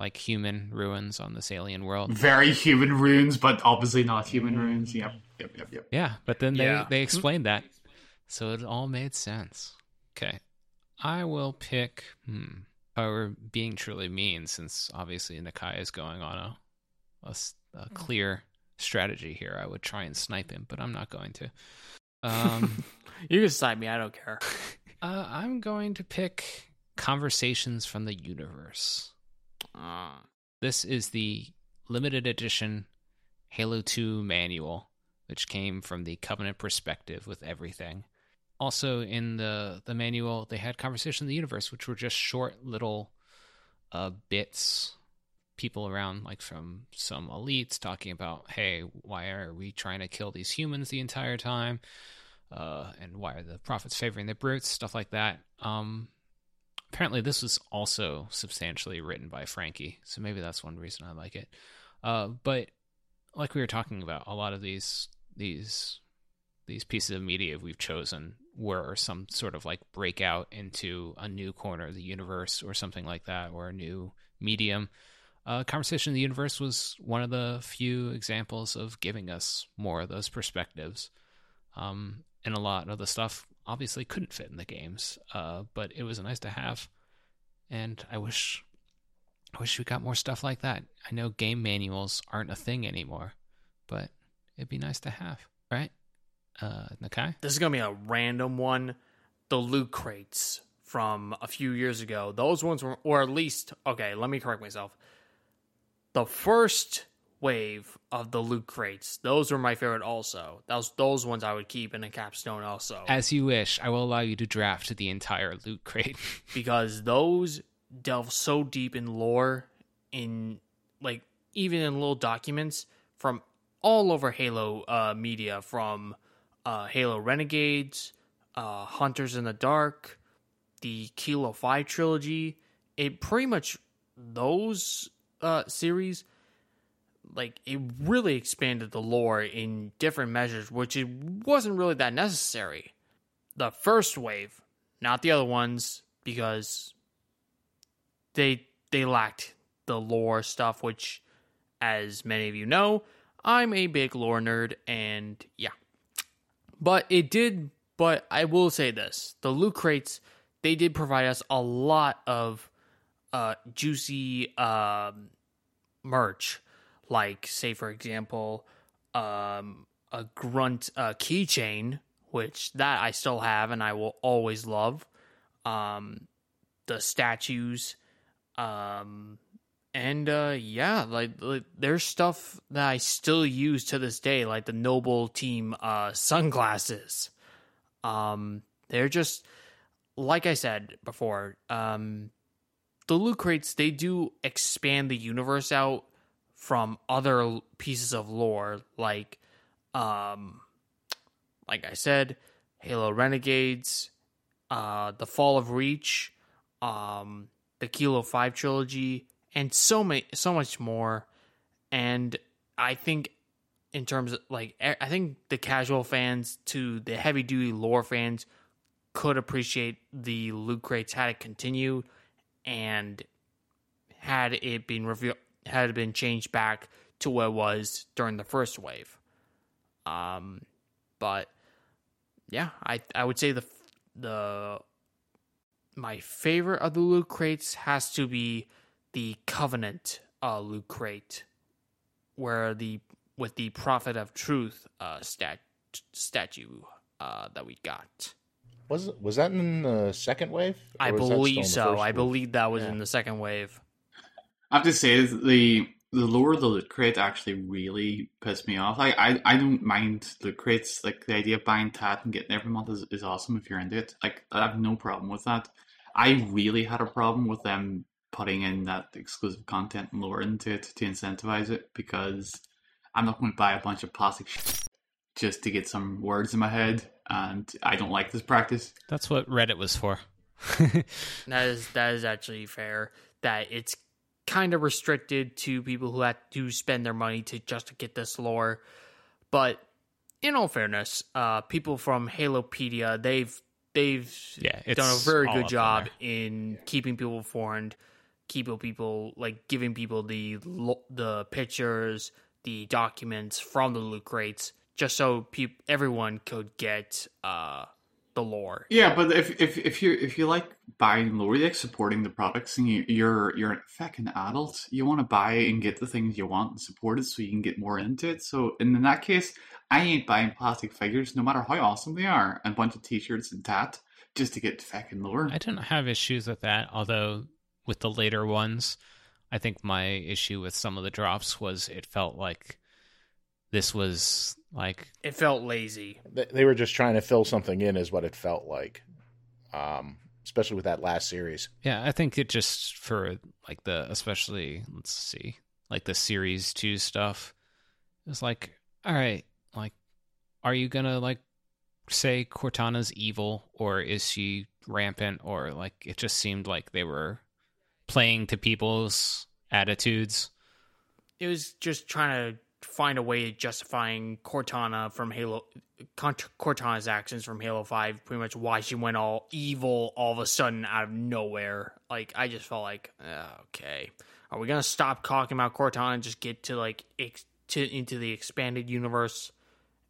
Speaker 1: like human ruins on this alien world.
Speaker 3: Very human runes, but obviously not human runes. Yep, yep, yep, yep.
Speaker 1: Yeah, but then they
Speaker 4: Yeah.
Speaker 1: they explained that, so it all made sense. Okay, I will pick. Hmm, if being truly mean, since obviously Nakai is going on a, a s- a clear strategy here, I would try and snipe him, but I'm not going to. Um,
Speaker 4: you can snipe me i don't care
Speaker 1: uh, I'm going to pick Conversations from the Universe.
Speaker 4: uh,
Speaker 1: This is the limited edition Halo 2 manual, which came from the Covenant perspective with everything. Also, in the, the manual, they had Conversations in the Universe, which were just short little uh, bits, people around, like from some elites, talking about, hey, why are we trying to kill these humans the entire time? Uh, and why are the prophets favoring the brutes? Stuff like that. Um, apparently this was also substantially written by Frankie, so maybe that's one reason I like it. Uh, but like we were talking about, a lot of these these these pieces of media we've chosen were some sort of like breakout into a new corner of the universe or something like that, or a new medium. Uh, Conversation in the Universe was one of the few examples of giving us more of those perspectives. Um, and a lot of the stuff obviously couldn't fit in the games, uh, but it was nice to have. And I wish, I wish we got more stuff like that. I know game manuals aren't a thing anymore, but it'd be nice to have, right? Uh, Nakai?
Speaker 4: this is gonna be a random one the loot crates from a few years ago those ones were or at least okay let me correct myself the first wave of the loot crates. Those were my favorite also. Those those ones i would keep in a capstone also.
Speaker 1: As you wish, I will allow you to draft the entire loot crate.
Speaker 4: because those delve so deep in lore in like even in little documents from all over halo uh, media from uh, halo renegades uh, hunters in the dark the kilo 5 trilogy. It pretty much those uh, series like it really expanded the lore in different measures which it wasn't really that necessary the first wave not the other ones because they they lacked the lore stuff, which, as many of you know, I'm a big lore nerd, and yeah. But it did. But I will say this: the loot crates they did provide us a lot of uh, juicy um, merch, like say for example, um, a grunt uh, keychain, which that I still have and I will always love. Um, the statues, um, and uh, yeah, like, like, there's stuff that I still use to this day, like the Noble Team uh, sunglasses. Um, they're just like I said before. Um, the loot crates they do expand the universe out from other pieces of lore, like, um, like I said, Halo Renegades, uh, the Fall of Reach, um, the Kilo Five trilogy, and so many, so much more. And I think, in terms of like, I think the casual fans to the heavy duty lore fans could appreciate the loot crates had it continued and had it been revealed, had it been changed back to what it was during the first wave. Um, but yeah, I I would say the the my favorite of the loot crates has to be the Covenant uh, loot crate, where the with the Prophet of Truth uh, stat, statue uh, that we got.
Speaker 2: Was was that in the second wave?
Speaker 4: I believe so. I believe that was yeah. in the second wave.
Speaker 3: I have to say the the of the loot crate actually really pissed me off. Like I, I don't mind loot crates. Like the idea of buying tat and getting every month is, is awesome if you're into it. Like I have no problem with that. I really had a problem with them putting in that exclusive content and lore into it to incentivize it because I'm not going to buy a bunch of plastic just to get some words in my head, and I don't like this practice.
Speaker 1: That's what Reddit was for.
Speaker 4: that is that is actually fair. That it's kind of restricted to people who have to spend their money to just to get this lore. But in all fairness, uh, people from Halopedia they've they've
Speaker 1: yeah,
Speaker 4: done a very good job in yeah. keeping people informed, keeping people like giving people the the pictures, the documents from the loot crates, just so pe- everyone could get uh, the lore.
Speaker 3: Yeah, but if if if you if you like buying lore, like supporting the products, and you, you're you're a fucking adult, you want to buy and get the things you want and support it, so you can get more into it. So in that case, I ain't buying plastic figures, no matter how awesome they are, and a bunch of t-shirts and tat just to get fucking lore.
Speaker 1: I don't have issues with that, although with the later ones, I think my issue with some of the drops was it felt like this was like
Speaker 4: it felt lazy.
Speaker 2: They were just trying to fill something in, is what it felt like. Um, especially with that last series.
Speaker 1: Yeah, I think it just for like the especially let's see, like the series two stuff. It's like, all right, like, are you gonna like say Cortana's evil or is she rampant or like it just seemed like they were playing to people's attitudes.
Speaker 4: It was just trying to find a way of justifying Cortana from Halo, Cortana's actions from Halo Five. Pretty much why she went all evil all of a sudden out of nowhere. Like I just felt like, okay, are we gonna stop talking about Cortana and just get to like ex- to into the expanded universe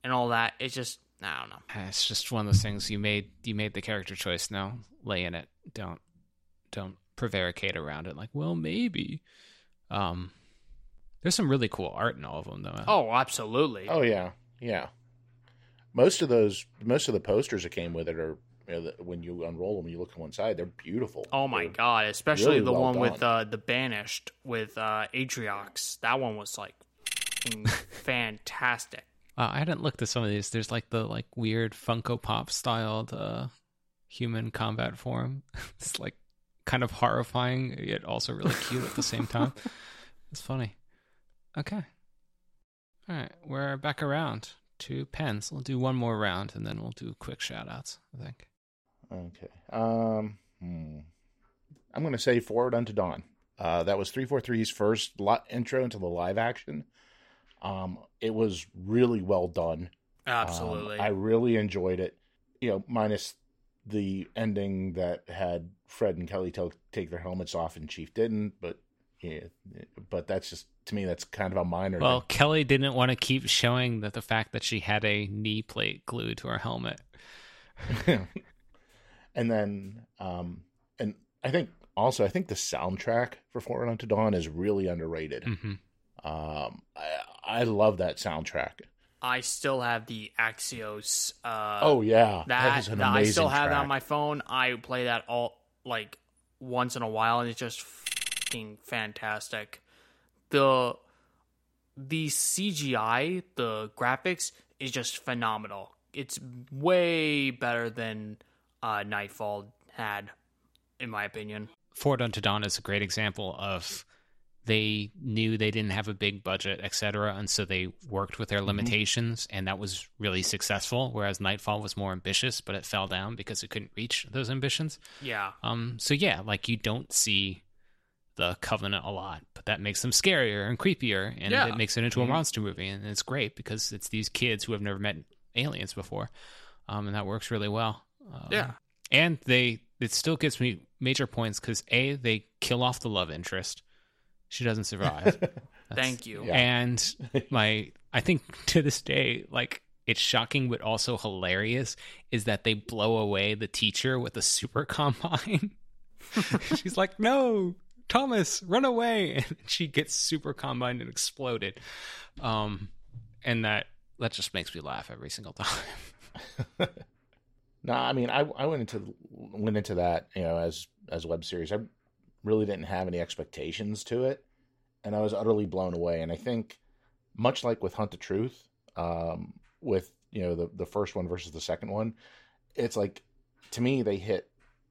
Speaker 4: and all that? It's just I don't know.
Speaker 1: It's just one of those things you made. You made the character choice. Now lay in it. Don't don't prevaricate around it. Like, well, maybe. Um, there's some really cool art in all of them, though.
Speaker 4: Oh, absolutely.
Speaker 2: Oh yeah, yeah. Most of those, most of the posters that came with it are you know, when you unroll them, you look to one side, they're beautiful.
Speaker 4: Oh my
Speaker 2: they're
Speaker 4: god! Especially really the well one done. with uh, the banished with uh, Atriox. That one was like fantastic.
Speaker 1: Uh, I hadn't looked at some of these. There's like the like weird Funko Pop styled uh, human combat form. it's like kind of horrifying yet also really cute at the same time. It's funny. Okay. All right, we're back around to pens. We'll do one more round and then we'll do quick shout outs, I think.
Speaker 2: Okay. Um, hmm. I'm going to say Forward Unto Dawn. Uh, that was 343's first lo- intro into the live action. Um, it was really well done.
Speaker 4: Absolutely.
Speaker 2: Um, I really enjoyed it. You know, minus the ending that had Fred and Kelly t- take their helmets off and Chief didn't, but yeah, but that's just to me that's kind of a minor.
Speaker 1: Well, thing. Kelly didn't want to keep showing that the fact that she had a knee plate glued to her helmet.
Speaker 2: and then, um, and I think also I think the soundtrack for Forward Unto Dawn is really underrated.
Speaker 1: Mm-hmm.
Speaker 2: Um, I, I love that soundtrack.
Speaker 4: I still have the Axios. Uh,
Speaker 2: oh yeah,
Speaker 4: that, that, that I still have that on my phone. I play that all like once in a while, and it's just fucking fantastic. The the CGI, the graphics is just phenomenal. It's way better than uh, Nightfall had, in my opinion.
Speaker 1: Forward Unto Dawn is a great example of they knew they didn't have a big budget, etc., and so they worked with their mm-hmm. limitations, mm-hmm. and that was really successful. Whereas Nightfall was more ambitious, but it fell down because it couldn't reach those ambitions.
Speaker 4: Yeah.
Speaker 1: Um. So yeah, like you don't see the Covenant a lot, but that makes them scarier and creepier, and yeah. it makes it into a mm-hmm. monster movie, and it's great because it's these kids who have never met aliens before, um, and that works really well.
Speaker 4: Um, yeah.
Speaker 1: And they it still gets me major points because a they kill off the love interest she doesn't survive.
Speaker 4: Thank you.
Speaker 1: Yeah. And my, I think to this day, like it's shocking but also hilarious is that they blow away the teacher with a super combine. She's like, "No, Thomas, run away!" And she gets super combined and exploded. Um, and that that just makes me laugh every single time.
Speaker 2: no, I mean, I I went into went into that you know as as web series. I really didn't have any expectations to it, and I was utterly blown away. And I think, much like with Hunt the Truth, um, with you know the the first one versus the second one, it's like to me they hit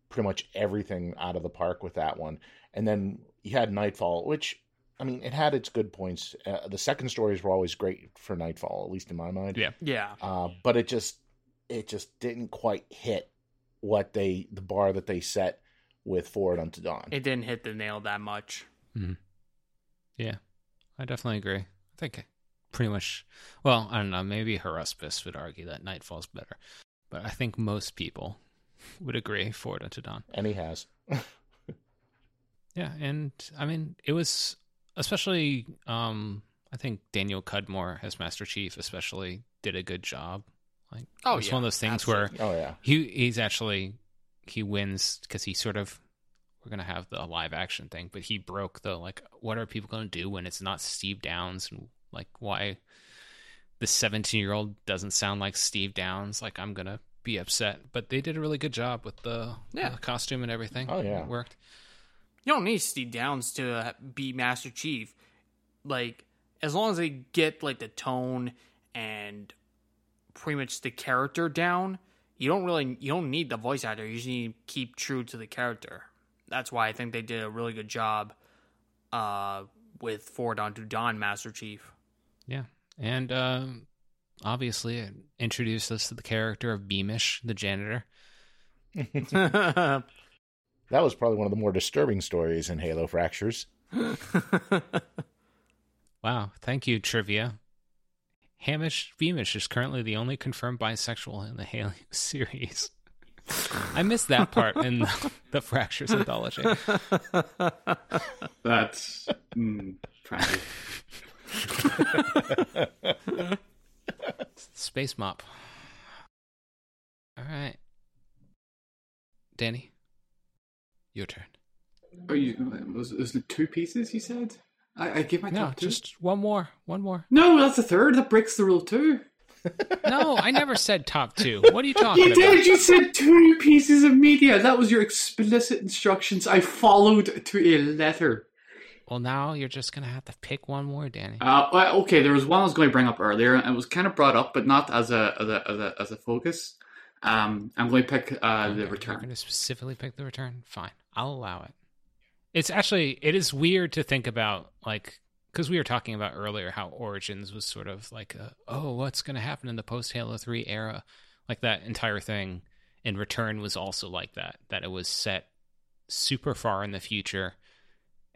Speaker 2: pretty much everything out of the park with that one. And then you had Nightfall, which I mean, it had its good points. Uh, the second stories were always great for Nightfall, at least in my mind.
Speaker 1: Yeah,
Speaker 4: yeah.
Speaker 2: Uh, but it just it just didn't quite hit what they the bar that they set with Forward Unto Dawn.
Speaker 4: It didn't hit the nail that much.
Speaker 1: Mm-hmm. Yeah, I definitely agree. I think pretty much. Well, I don't know. Maybe Haruspis would argue that Nightfall's better, but I think most people would agree Forward Unto Dawn.
Speaker 2: And he has.
Speaker 1: yeah, and I mean, it was especially. um I think Daniel Cudmore as Master Chief, especially, did a good job. Like, oh, it's yeah, one of those things absolutely.
Speaker 2: where, oh yeah,
Speaker 1: he he's actually he wins because he sort of we're gonna have the live action thing, but he broke the like what are people gonna do when it's not Steve Downes and like why the 17 year old doesn't sound like Steve Downes like I'm gonna be upset, but they did a really good job with the, yeah. the costume and everything.
Speaker 2: Oh yeah,
Speaker 1: it worked.
Speaker 4: You don't need Steve Downes to uh, be Master Chief. Like as long as they get like the tone and pretty much the character down, you don't really you don't need the voice actor. You just need to keep true to the character. That's why I think they did a really good job uh, with Forward Unto Dawn Master Chief.
Speaker 1: Yeah, and uh, obviously it introduced us to the character of Beamish, the janitor.
Speaker 2: that was probably one of the more disturbing stories in Halo Fractures.
Speaker 1: wow, thank you, trivia. Hamish Beamish is currently the only confirmed bisexual in the Halo series. I missed that part in the, the Fractures anthology.
Speaker 3: That's mm, tragic.
Speaker 1: Space mop. All right, Danny, your turn.
Speaker 3: Are you? Was, was it two pieces? You said. I, I give my
Speaker 1: no,
Speaker 3: top two.
Speaker 1: just one more, one more.
Speaker 3: No, that's a third. That breaks the rule too.
Speaker 1: no, I never said top two. What are you talking
Speaker 3: you
Speaker 1: about?
Speaker 3: You did. You said two pieces of media. That was your explicit instructions. I followed to a letter.
Speaker 1: Well, now you're just gonna have to pick one more, Danny.
Speaker 3: Uh, okay. There was one I was going to bring up earlier, and it was kind of brought up, but not as a as a as a, as a focus. Um, I'm going to pick uh, okay, the return.
Speaker 1: You're going to specifically pick the return. Fine, I'll allow it. It's actually it is weird to think about like because we were talking about earlier how Origins was sort of like a, oh what's going to happen in the post Halo 3 era like that entire thing and Return was also like that that it was set super far in the future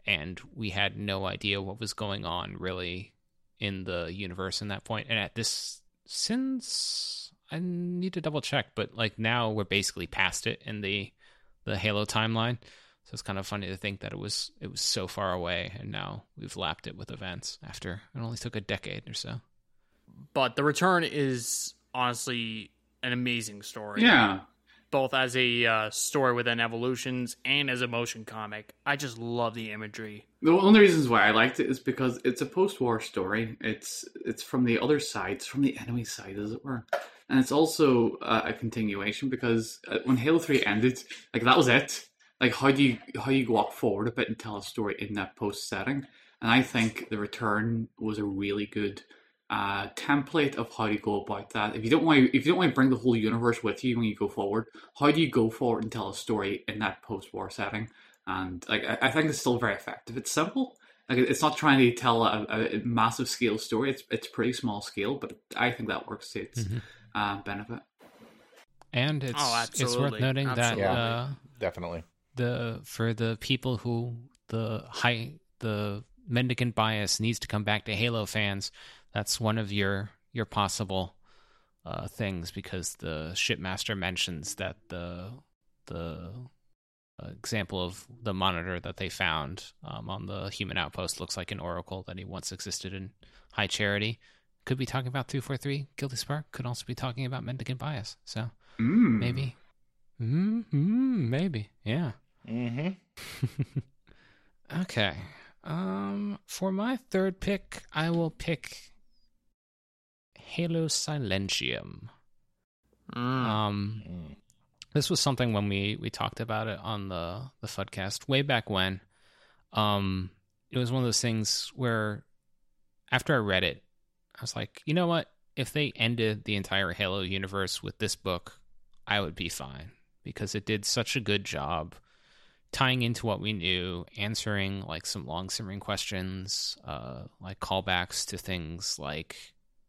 Speaker 1: and we had no idea what was going on really in the universe in that point and at this since I need to double check, but like now we're basically past it in the the Halo timeline. So it's kind of funny to think that it was it was so far away, and now we've lapped it with events after it only took a decade or so.
Speaker 4: But the return is honestly an amazing story.
Speaker 3: Yeah,
Speaker 4: both as a uh, story within Evolutions and as a motion comic. I just love the imagery.
Speaker 3: The only reasons why I liked it is because it's a post-war story. It's it's from the other side, it's from the enemy side, as it were, and it's also uh, a continuation because uh, when Halo Three ended, like that was it. Like how do you how you walk forward a bit and tell a story in that post setting? And I think the return was a really good uh, template of how to go about that. If you don't want, to, if you don't want to bring the whole universe with you when you go forward, how do you go forward and tell a story in that post-war setting? And like, I, I think it's still very effective. It's simple. Like, it's not trying to tell a, a massive scale story. It's it's pretty small scale, but I think that works its mm-hmm. Uh, benefit.
Speaker 1: And it's oh, it's worth noting absolutely. that uh,
Speaker 2: definitely
Speaker 1: the for the people who the high the mendicant bias needs to come back to Halo fans that's one of your your possible uh, things because the shipmaster mentions that the the uh, example of the monitor that they found um, on the human outpost looks like an oracle that he once existed in High Charity. Could be talking about 343 Guilty Spark. Could also be talking about Mendicant Bias. So mm. maybe. Mm-hmm, maybe. Yeah.
Speaker 2: Mm-hmm.
Speaker 1: okay. Um, for my third pick, I will pick Halo Silentium. Mm. Um, mm. this was something when we we talked about it on the the Fudcast way back when. Um, it was one of those things where after I read it, I was like, you know what? If they ended the entire Halo universe with this book, I would be fine because it did such a good job tying into what we knew, answering like some long simmering questions, uh, like callbacks to things like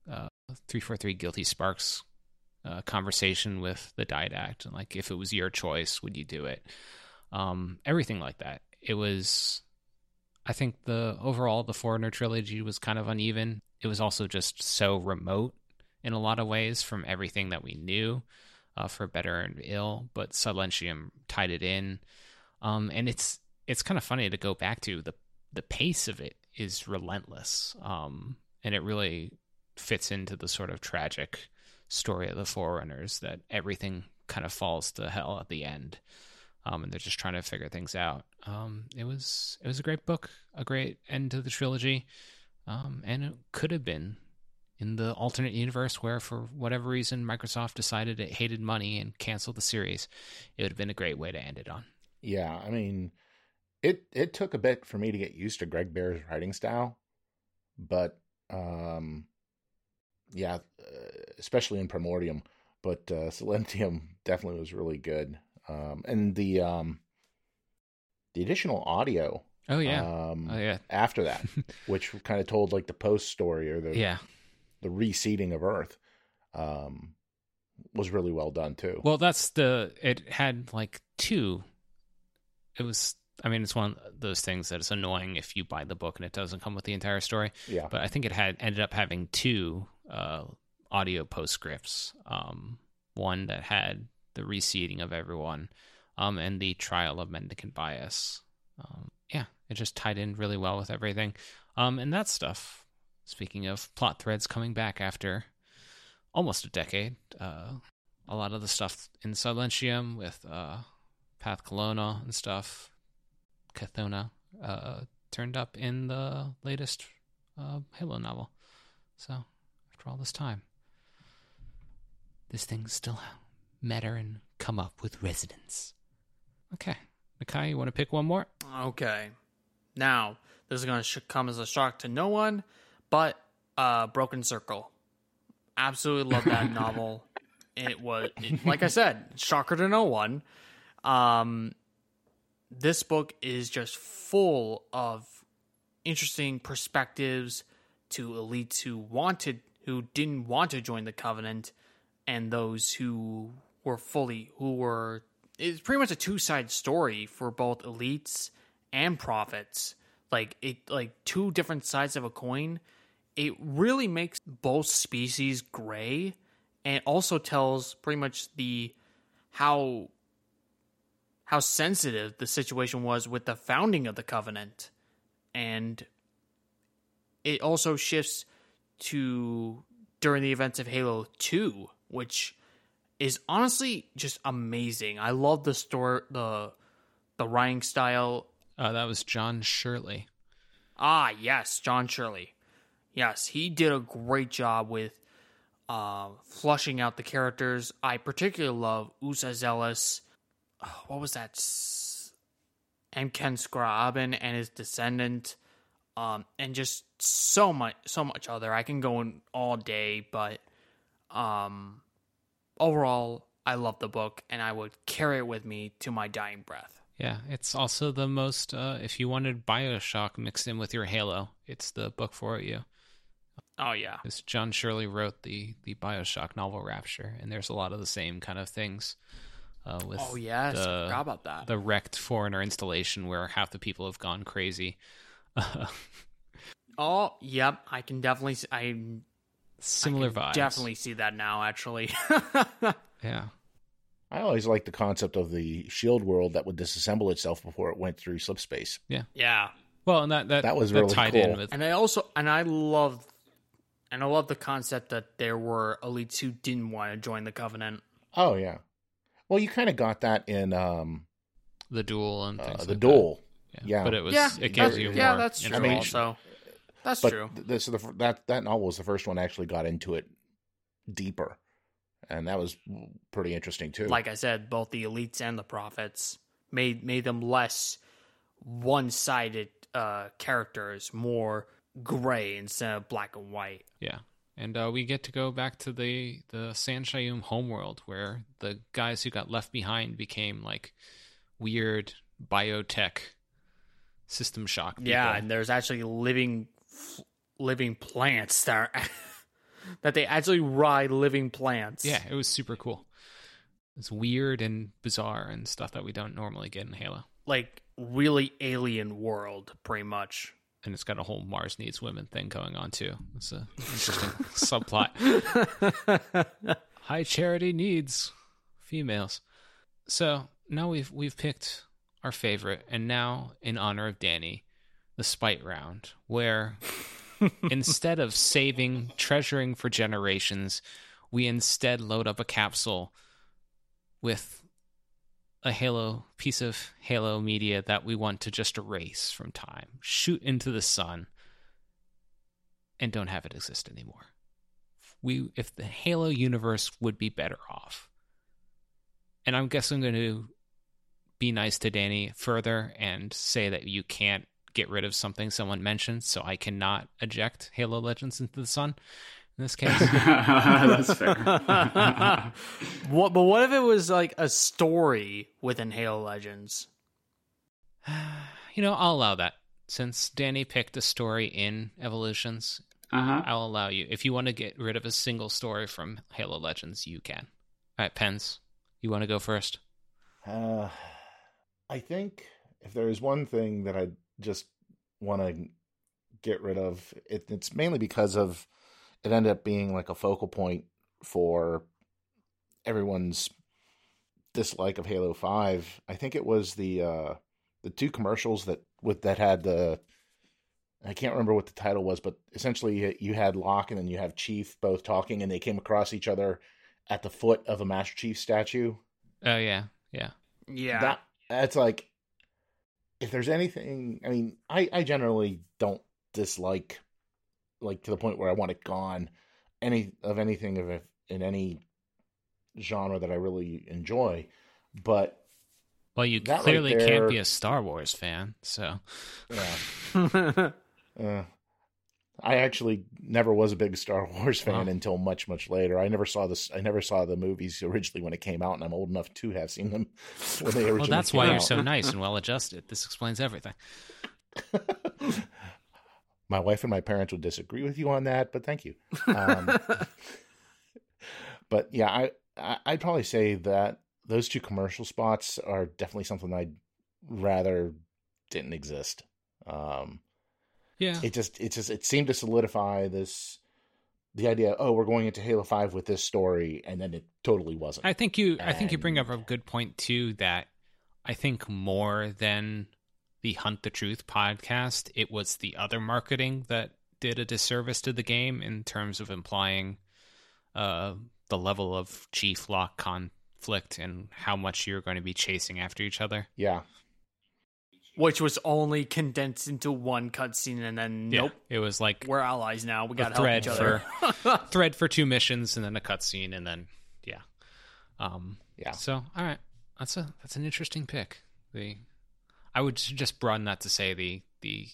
Speaker 1: uh, 343 Guilty Sparks uh, conversation with the Didact and like if it was your choice, would you do it? Um, everything like that. It was, I think the overall the Forerunner trilogy was kind of uneven. It was also just so remote in a lot of ways from everything that we knew, uh, for better and ill. But Silentium tied it in, um, and it's it's kind of funny to go back to the the pace of it is relentless, um, and it really fits into the sort of tragic story of the Forerunners that everything kind of falls to hell at the end. Um, and they're just trying to figure things out. Um, it was it was a great book, a great end to the trilogy, um, and it could have been in the alternate universe where, for whatever reason, Microsoft decided it hated money and canceled the series. It would have been a great way to end it on.
Speaker 2: Yeah, I mean, it it took a bit for me to get used to Greg Bear's writing style, but um, yeah, uh, especially in Primordium, but uh, Silentium definitely was really good. Um, and the um, the additional audio.
Speaker 1: Oh yeah.
Speaker 2: Um,
Speaker 1: oh yeah.
Speaker 2: After that, which kind of told like the post story or the
Speaker 1: yeah
Speaker 2: the reseeding of Earth, um, was really well done too.
Speaker 1: Well, that's the it had like two. It was I mean, it's one of those things that is annoying if you buy the book and it doesn't come with the entire story.
Speaker 2: Yeah.
Speaker 1: But I think it had ended up having two uh, audio postscripts. Um, one that had the reseeding of everyone, um, and the trial of mendicant bias. Um, yeah, it just tied in really well with everything. Um, and that stuff. Speaking of plot threads coming back after almost a decade, uh, a lot of the stuff in Silentium with uh, Path Kethona and stuff, Kethona, uh, turned up in the latest uh, Halo novel. So after all this time. This thing still matter and come up with resonance. Okay. Nakai, you want to pick one more?
Speaker 4: Okay. Now, this is going to come as a shock to no one, but uh, Broken Circle. Absolutely love that novel. It was, it, like I said, shocker to no one. Um, this book is just full of interesting perspectives to elites who wanted who didn't want to join the covenant and those who were fully who were it's pretty much a two-sided story for both elites and prophets. Like it like two different sides of a coin. It really makes both species gray and also tells pretty much the how how sensitive the situation was with the founding of the covenant. And it also shifts to during the events of Halo 2 which is honestly just amazing. I love the story the the writing style.
Speaker 1: Uh, that was John Shirley.
Speaker 4: Ah, yes, John Shirley. Yes, he did a great job with uh, flushing out the characters. I particularly love Ussa 'Xellus. Oh, what was that? And Mken 'Scre'ben and his descendant. Um, and just so much, so much other. I can go in all day, but um, overall, I love the book, and I would carry it with me to my dying breath.
Speaker 1: Yeah, it's also the most. Uh, if you wanted Bioshock mixed in with your Halo, it's the book for you.
Speaker 4: Oh yeah,
Speaker 1: because John Shirley wrote the the Bioshock novel Rapture, and there's a lot of the same kind of things. Uh, with
Speaker 4: oh yes,
Speaker 1: the,
Speaker 4: I forgot about that.
Speaker 1: The wrecked Forerunner installation where half the people have gone crazy.
Speaker 4: oh yep, I can definitely. I
Speaker 1: similar vibes.
Speaker 4: Definitely see that now. Actually,
Speaker 1: yeah.
Speaker 2: I always liked the concept of the shield world that would disassemble itself before it went through slip space.
Speaker 1: Yeah,
Speaker 4: yeah.
Speaker 1: Well, and that that,
Speaker 2: that was
Speaker 1: that
Speaker 2: really
Speaker 1: tied
Speaker 2: cool.
Speaker 1: in with,
Speaker 4: and I also and I love, and I love the concept that there were elites who didn't want to join the covenant.
Speaker 2: Oh yeah, well, you kind of got that in um,
Speaker 1: the duel and
Speaker 2: uh,
Speaker 1: things
Speaker 2: the
Speaker 1: like
Speaker 2: duel.
Speaker 1: That.
Speaker 2: Yeah.
Speaker 1: but it was
Speaker 4: yeah,
Speaker 1: it gives you
Speaker 4: yeah,
Speaker 1: more
Speaker 4: that's true.
Speaker 1: information.
Speaker 4: Also, that's
Speaker 2: but
Speaker 4: true.
Speaker 2: This the that that novel was the first one actually got into it deeper, and that was pretty interesting too.
Speaker 4: Like I said, both the elites and the prophets made made them less one sided uh, characters, more gray instead of black and white.
Speaker 1: Yeah. And uh, we get to go back to the the San'Shyuum homeworld where the guys who got left behind became like weird biotech system shock. People.
Speaker 4: Yeah, and there's actually living living plants that are, that they actually ride living plants.
Speaker 1: Yeah, it was super cool. It's weird and bizarre and stuff that we don't normally get in Halo.
Speaker 4: Like really alien world, pretty much.
Speaker 1: And it's got a whole Mars needs women thing going on too. It's a interesting subplot. High charity needs females. So now we've we've picked our favorite, and now in honor of Danny, the spite round, where instead of saving, treasuring for generations, we instead load up a capsule with a Halo piece of Halo media that we want to just erase from time, shoot into the sun, and don't have it exist anymore. We, if the Halo universe would be better off, and I'm guessing I'm going to be nice to Danny further and say that you can't get rid of something someone mentioned, so I cannot eject Halo Legends into the sun. In this case,
Speaker 3: that's fair.
Speaker 4: what? But what if it was like a story within Halo Legends?
Speaker 1: you know, I'll allow that. Since Danny picked a story in Evolutions,
Speaker 3: uh-huh.
Speaker 1: I'll allow you. If you want to get rid of a single story from Halo Legends, you can. All right, Pens, you want to go first?
Speaker 2: Uh, I think if there is one thing that I just want to get rid of, it, it's mainly because of it ended up being like a focal point for everyone's dislike of Halo Five. I think it was the uh, the two commercials that with that had the I can't remember what the title was, but essentially you had Locke and then you have Chief both talking, and they came across each other at the foot of a Master Chief statue.
Speaker 1: Oh yeah, yeah,
Speaker 4: yeah.
Speaker 2: That that's like if there's anything. I mean, I I generally don't dislike like to the point where I want it gone. Any of anything of in any genre that I really enjoy, but
Speaker 1: well, you clearly
Speaker 2: right there-
Speaker 1: can't be a Star Wars fan, so
Speaker 2: yeah. Uh, I actually never was a big Star Wars fan
Speaker 1: Wow.
Speaker 2: until much, much later. I never saw this. I never saw the movies originally when it came out, and I'm old enough to have seen them when they originally.
Speaker 1: well, that's why you're so nice and well adjusted. This explains everything.
Speaker 2: my wife and my parents would disagree with you on that, but thank you. Um, but yeah, I, I I'd probably say that those two commercial spots are definitely something I'd rather didn't exist. Um,
Speaker 1: Yeah,
Speaker 2: it just it just it seemed to solidify this the idea, oh, we're going into Halo Five with this story, and then it totally wasn't.
Speaker 1: I think you I think you bring up a good point too that I think more than the Hunt the Truth podcast, it was the other marketing that did a disservice to the game in terms of implying uh the level of chief Locke conflict and how much you're going to be chasing after each other.
Speaker 2: yeah,
Speaker 4: which was only condensed into one cutscene, and then
Speaker 1: Yeah.
Speaker 4: nope,
Speaker 1: It was like
Speaker 4: we're allies now. We got to help
Speaker 1: thread
Speaker 4: each other.
Speaker 1: thread for two missions and then a cutscene and then yeah. Um
Speaker 2: yeah.
Speaker 1: So, all right, that's a that's an interesting pick. The I would just broaden that to say the the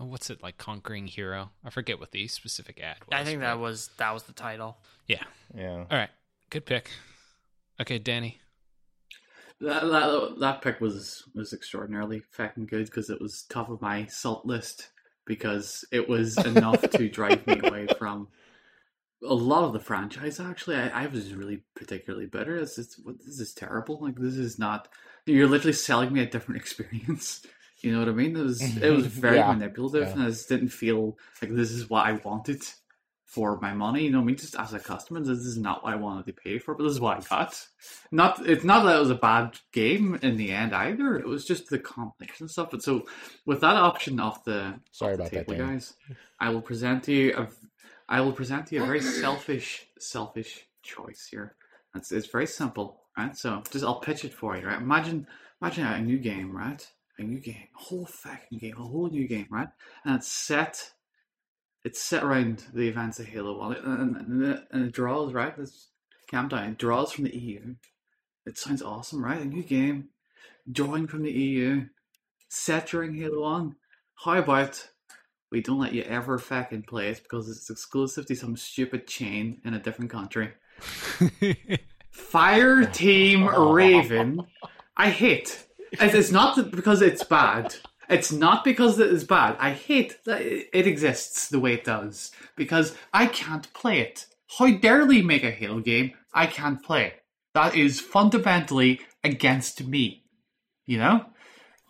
Speaker 1: oh, what's it like conquering hero. I forget what the specific ad was.
Speaker 4: I think that was that was the title.
Speaker 1: yeah.
Speaker 2: Yeah.
Speaker 1: All right, good pick. Okay, Danny.
Speaker 3: That, that that pick was was extraordinarily fucking good because it was top of my salt list because it was enough to drive me away from a lot of the franchise. Actually, I, I was really particularly bitter. It's, this is terrible. Like this is not. You're literally selling me a different experience. You know what I mean? It was it was mm-hmm. very
Speaker 2: Yeah.
Speaker 3: manipulative,
Speaker 2: Yeah.
Speaker 3: and I just didn't feel like this is what I wanted for my money. You know I mean? Just as a customer, this is not what I wanted to pay for, but this is what I got. Not it's not that it was a bad game in the end either. It was just the combination stuff. But so with that option off the
Speaker 2: Sorry
Speaker 3: off the
Speaker 2: about that,
Speaker 3: table,
Speaker 2: Danny.
Speaker 3: guys, I will present to you a I will present to you a very selfish selfish choice here. It's it's very simple, right? So just I'll pitch it for you, right? Imagine imagine a new game, right? A new game, a whole fucking game, a whole new game, right? And it's set it's set around the events of Halo One, and, and, and, it draws right. Let's calm down. It draws from the EU. It sounds awesome, right? A new game, drawing from the EU, set during Halo One. How about we don't let you ever fucking play it because it's exclusive to some stupid chain in a different country? Fireteam Raven. I hate. It- It's not because it's bad. It's not because it is bad. I hate that it exists the way it does because I can't play it. How dare they make a Halo game I can't play? That is fundamentally against me. You know?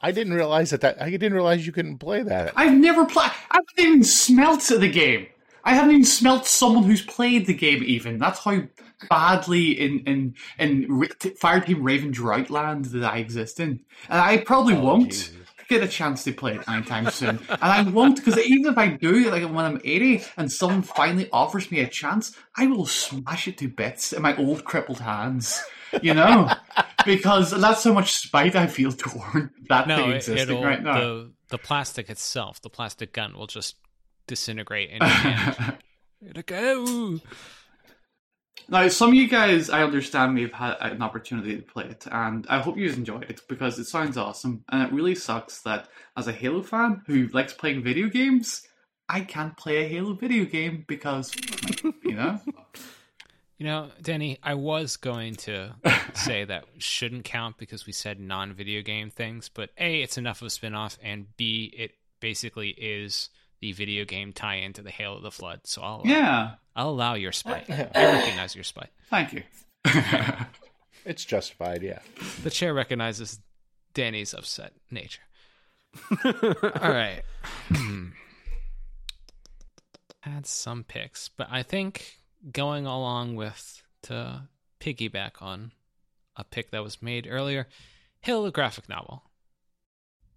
Speaker 2: I didn't realize that, that I didn't realize you couldn't play that.
Speaker 3: I've never played. I haven't even smelt the game. I haven't even smelt someone who's played the game. Even that's how badly in in in Fireteam Raven Droughtland that I exist in, and I probably oh, won't
Speaker 2: Jesus.
Speaker 3: Get a chance to play it anytime soon. And I won't because even if I do, like when I'm eighty, and someone finally offers me a chance, I will smash it to bits in my old crippled hands. You know, because that's how much spite I feel toward that
Speaker 1: no,
Speaker 3: thing existing right now.
Speaker 1: the the plastic itself, the plastic gun will just disintegrate in your hand. It'll go.
Speaker 3: Now, some of you guys, I understand, may have had an opportunity to play it, and I hope you enjoyed it because it sounds awesome. And it really sucks that, as a Halo fan who likes playing video games, I can't play a Halo video game because, you know,
Speaker 1: You know, Danny, I was going to say that shouldn't count because we said non-video game things, but A, it's enough of a spin-off, and B, it basically is the video game tie-in to the Hail of the Flood. So I'll uh,
Speaker 3: yeah.
Speaker 1: I'll allow your spite. I recognize your spite.
Speaker 3: Thank you.
Speaker 2: It's justified, yeah.
Speaker 1: The chair recognizes Danny's upset nature. All right. Had some picks, but I think going along with to piggyback on a pick that was made earlier, Hill, the graphic novel.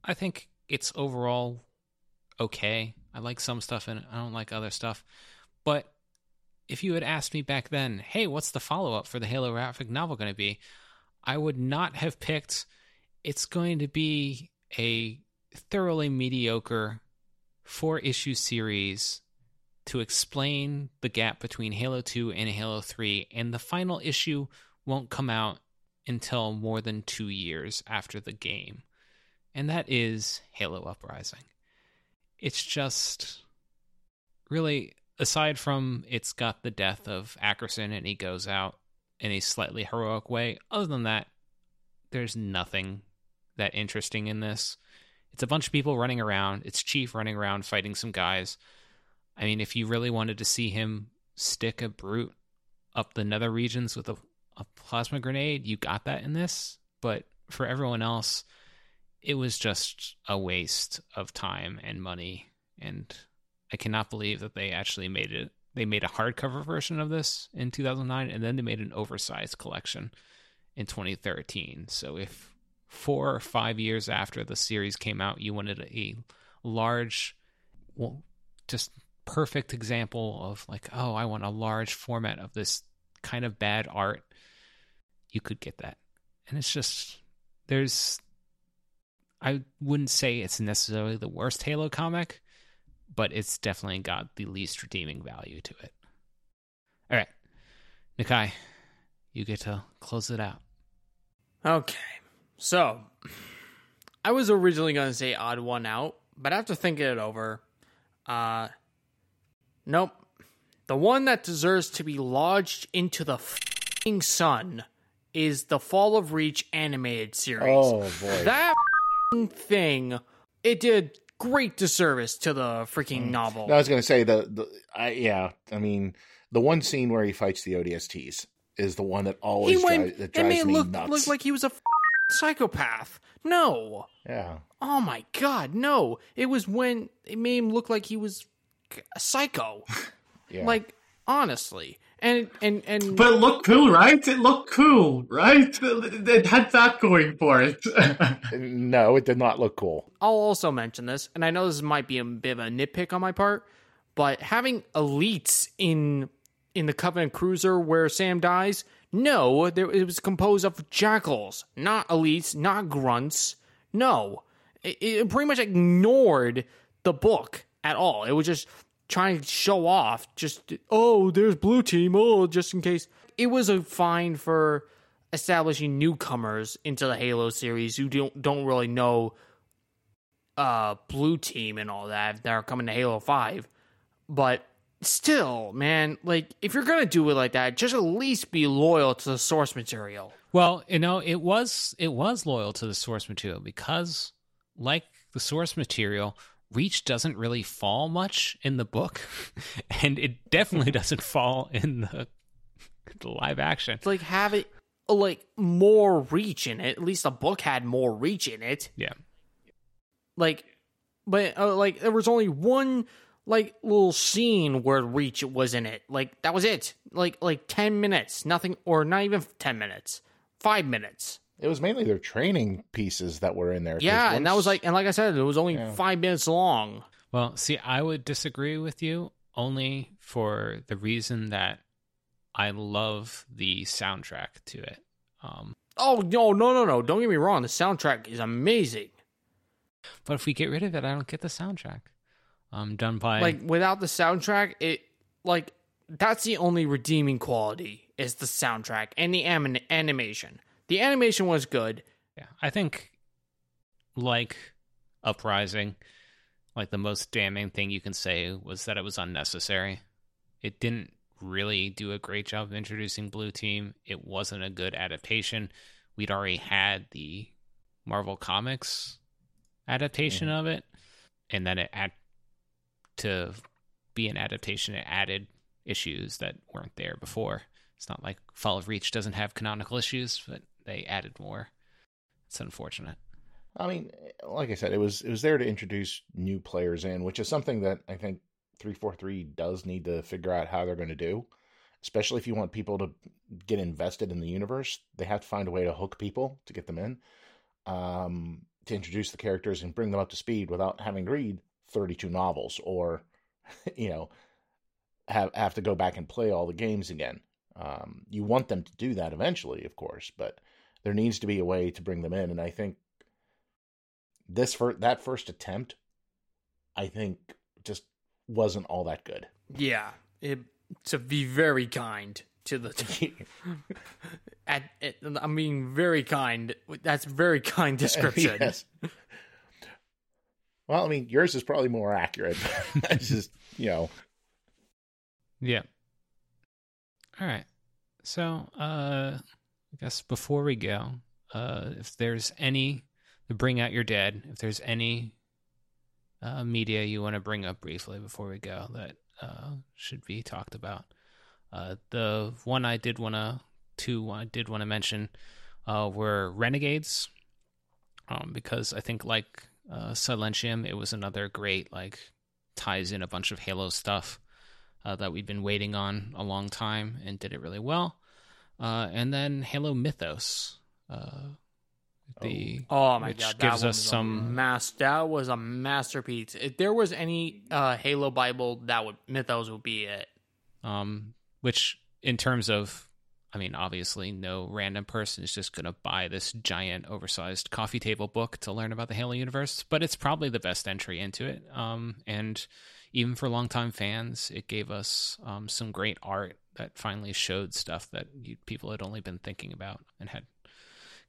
Speaker 1: I think it's overall okay. I like some stuff it. I don't like other stuff. But if you had asked me back then, hey, what's the follow up for the Halo graphic novel going to be? I would not have picked it's going to be a thoroughly mediocre four issue series to explain the gap between Halo 2 and Halo 3, and the final issue won't come out until more than two years after the game. And that is Halo Uprising. It's just really, aside from it's got the death of Ackerson and he goes out in a slightly heroic way, other than that, there's nothing that interesting in this. It's a bunch of people running around. It's Chief running around fighting some guys. I mean, if you really wanted to see him stick a brute up the nether regions with a, a plasma grenade, you got that in this. But for everyone else, it was just a waste of time and money. And I cannot believe that they actually made it they made a hardcover version of this in 2009, and then they made an oversized collection in 2013. So if four or five years after the series came out, you wanted a large, well, just perfect example of like, oh, I want a large format of this kind of bad art, you could get that. And it's just, there's, I wouldn't say it's necessarily the worst Halo comic, but it's definitely got the least redeeming value to it. All right, Nikai, you get to close it out.
Speaker 4: Okay. So, I was originally going to say odd one out, but after thinking it over, uh, nope. The one that deserves to be lodged into the fing sun is the Fall of Reach animated series.
Speaker 2: Oh boy,
Speaker 4: That thing, it did great disservice to the freaking mm. novel.
Speaker 2: No, I was going to say the, the I, yeah. I mean, the one scene where he fights the ODSTs is the one that always
Speaker 4: went
Speaker 2: dri- that drives me
Speaker 4: look,
Speaker 2: nuts.
Speaker 4: look like he was a psychopath. No.
Speaker 2: yeah,
Speaker 4: Oh my god, no. It was when it made him look like he was a psycho.
Speaker 2: yeah.
Speaker 4: Like honestly. And and and
Speaker 3: But it looked cool, right? It looked cool, right? It had that going for it.
Speaker 2: no, it did not look cool.
Speaker 4: I'll also mention this, and I know this might be a bit of a nitpick on my part, but having elites in in the Covenant cruiser where Sam dies, no, there, it was composed of jackals, not elites, not grunts. No, it, it pretty much ignored the book at all. It was just trying to show off. Just oh, there's blue team. Oh, just in case. It was a fine for establishing newcomers into the Halo series who don't don't really know uh blue team and all that that are coming to Halo 5 but still man like if you're gonna do it like that just at least be loyal to the source material
Speaker 1: Well, you know, it was it was loyal to the source material because, like the source material, Reach doesn't really fall much in the book, and it definitely doesn't fall in the the live action.
Speaker 4: it's like have it like more reach in it. At least the book had more reach in it.
Speaker 1: Yeah,
Speaker 4: like but uh, like there was only one like little scene where reach was in it. Like that was it. Like like 10 minutes. Nothing or not even 10 minutes. 5 minutes
Speaker 2: It was mainly their training pieces that were in there.
Speaker 4: Yeah, and that was like, and like I said, it was only
Speaker 2: Yeah.
Speaker 4: five minutes long.
Speaker 1: Well, see, I would disagree with you only for the reason that I love the soundtrack to it. Um,
Speaker 4: Oh no, no, no, no! Don't get me wrong. The soundtrack is amazing.
Speaker 1: but if we get rid of it, I don't get the soundtrack. Um, done by
Speaker 4: Like without the soundtrack, it like that's the only redeeming quality is the soundtrack and the anim- animation. The animation was good.
Speaker 1: Yeah, I think like Uprising, like the most damning thing you can say was that it was unnecessary. It didn't really do a great job of introducing Blue Team. It wasn't a good adaptation. We'd already had the Marvel Comics adaptation mm-hmm. of it, and then it had to be an adaptation. It added issues that weren't there before. It's not like Fall of Reach doesn't have canonical issues, but they added more. It's unfortunate.
Speaker 2: I mean, like I said, it was it was there to introduce new players in, which is something that I think three four three does need to figure out how they're going to do. Especially if you want people to get invested in the universe, they have to find a way to hook people to get them in, um, to introduce the characters and bring them up to speed without having to read thirty two novels or, you know, have have to go back and play all the games again. Um, you want them to do that eventually, of course, but there needs to be a way to bring them in, and I think this for that first attempt, I think just wasn't all that good.
Speaker 4: Yeah, it, to be very kind to the. at, at, I mean, very kind. That's very kind description.
Speaker 2: yes. Well, I mean, yours is probably more accurate. it's just you know,
Speaker 1: Yeah. All right. So, uh, I guess before we go, uh, if there's any, bring out your dead, if there's any uh, media you want to bring up briefly before we go that uh, should be talked about. Uh, the one I did want to, two I did want to mention uh, were Renegades, um, because I think like uh, Silentium, it was another great, like, ties in a bunch of Halo stuff. Uh, that we'd been waiting on a long time and did it really well. Uh, and then Halo Mythos, uh, the
Speaker 4: Oh my
Speaker 1: which
Speaker 4: god, that
Speaker 1: gives us some
Speaker 4: mas- that was a masterpiece. If there was any uh, Halo Bible, that would Mythos would be it.
Speaker 1: um, which in terms of, I mean, obviously, no random person is just going to buy this giant, oversized coffee table book to learn about the Halo universe, but it's probably the best entry into it. Um, and even for longtime fans, it gave us um, some great art that finally showed stuff that you, people had only been thinking about and had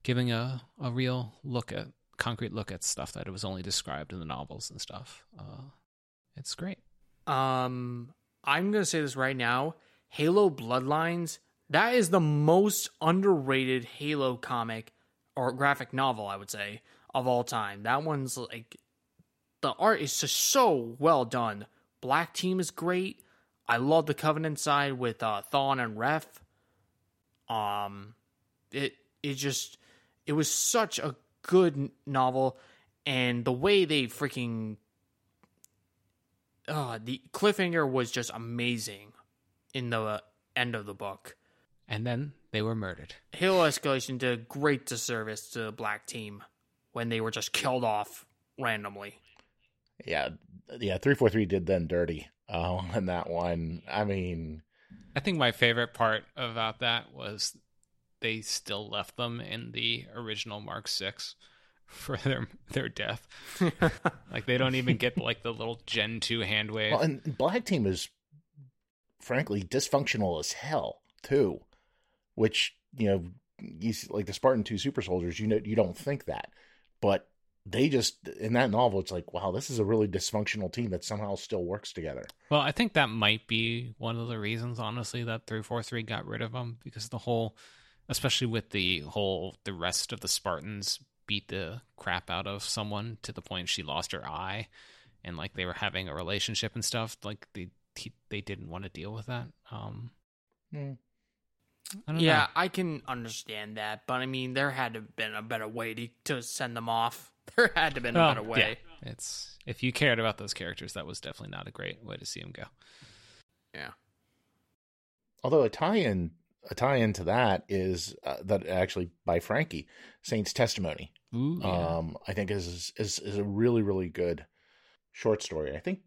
Speaker 1: giving a, a real look at concrete look at stuff that it was only described in the novels and stuff. Uh, it's great.
Speaker 4: Um, I'm gonna say this right now: Halo Bloodlines. That is the most underrated Halo comic or graphic novel, I would say, of all time. That one's like the art is just so well done. Black Team is great. I love the Covenant side with uh, Thawne and Ref. Um, it it just it was such a good n- novel, and the way they freaking uh, the cliffhanger was just amazing in the uh, end of the book.
Speaker 1: And then they were murdered.
Speaker 4: Halo Escalation did a great disservice to the Black Team when they were just killed off randomly.
Speaker 2: Yeah, yeah. Three four three did them dirty uh, on that one. I mean,
Speaker 1: I think my favorite part about that was they still left them in the original Mark Six for their their death. like they don't even get like the little Gen two hand wave.
Speaker 2: well, and Black Team is frankly dysfunctional as hell too, which you know, you see, like the Spartan two super soldiers. You know, you don't think that, but they just in that novel, it's like, wow, this is a really dysfunctional team that somehow still works together.
Speaker 1: Well, I think that might be one of the reasons, honestly, that three four three got rid of them because the whole, especially with the whole, the rest of the Spartans beat the crap out of someone to the point she lost her eye, and like they were having a relationship and stuff. Like they they didn't want to deal with that. Um,
Speaker 2: Hmm.
Speaker 1: I don't
Speaker 4: Yeah,
Speaker 1: know.
Speaker 4: I can understand that, but I mean, there had to have been a better way to, to send them off. There had to have been a better way.
Speaker 1: yeah, it's if you cared about those characters, that was definitely not a great way to see them go.
Speaker 4: Yeah.
Speaker 2: Although a tie-in, a tie-in to that is uh, that actually by Frankie Saint's Testimony.
Speaker 1: Ooh, yeah.
Speaker 2: um i think is is is a really really good short story i think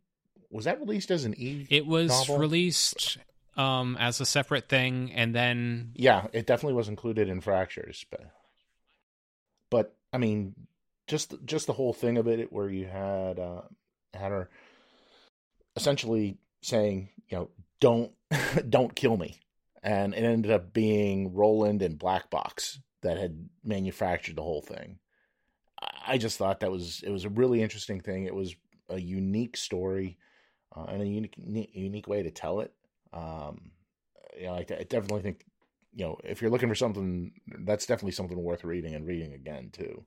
Speaker 2: was that released as an e
Speaker 1: it was
Speaker 2: novel?
Speaker 1: released um, as a separate thing, and then
Speaker 2: yeah it definitely was included in fractures but but i mean just just the whole thing of it where you had uh had her essentially saying you know don't don't kill me. And it ended up being roland and black box that had manufactured the whole thing. I- just thought that was it was a really interesting thing. It was a unique story uh, and a unique unique way to tell it. Um you know I, I definitely think you know if you're looking for something that's definitely something worth reading and reading again too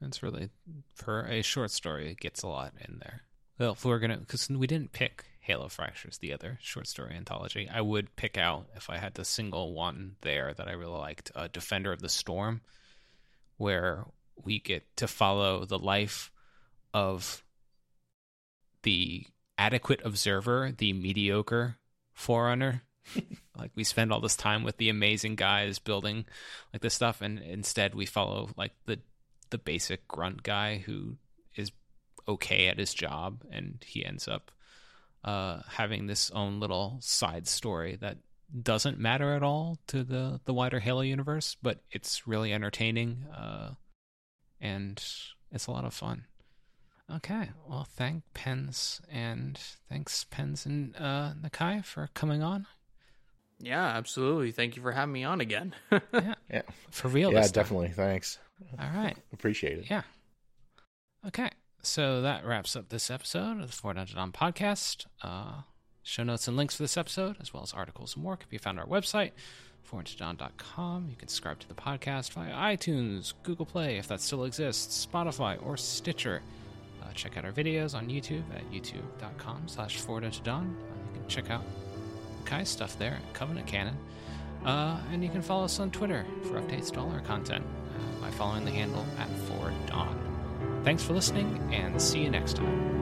Speaker 1: It's really for a short story. It gets a lot in there. Well, if we're gonna, because we didn't pick Halo Fractures, the other short story anthology, I would pick out if I had the single one there that I really liked, uh, Defender of the Storm, where we get to follow the life of the adequate observer, the mediocre forerunner. like we spend all this time with the amazing guys building like this stuff, and instead we follow like the the basic grunt guy who is okay at his job and he ends up uh, having this own little side story that doesn't matter at all to the the wider Halo universe, but it's really entertaining uh, and it's a lot of fun. Okay, well, thank Pens and thanks Pens and uh, Nakai for coming on.
Speaker 4: Yeah, absolutely. Thank you for having me on again.
Speaker 1: Yeah,
Speaker 2: yeah
Speaker 1: for real.
Speaker 2: yeah
Speaker 1: this time.
Speaker 2: definitely thanks
Speaker 1: All right.
Speaker 2: appreciate it
Speaker 1: Yeah. Okay. So that wraps up this episode of the Forward Unto Dawn podcast. Uh, show notes and links for this episode, as well as articles and more, can be found on our website, fourdungeon.com. You can subscribe to the podcast via iTunes, Google Play, if that still exists, Spotify, or Stitcher. Uh, check out our videos on YouTube at youtube.com slash fourdungeon. Uh, you can check out Kai's stuff there at Covenant Canon. Uh, and you can follow us on Twitter for updates to all our content uh, by following the handle at Forward Dawn. Thanks for listening, and see you next time.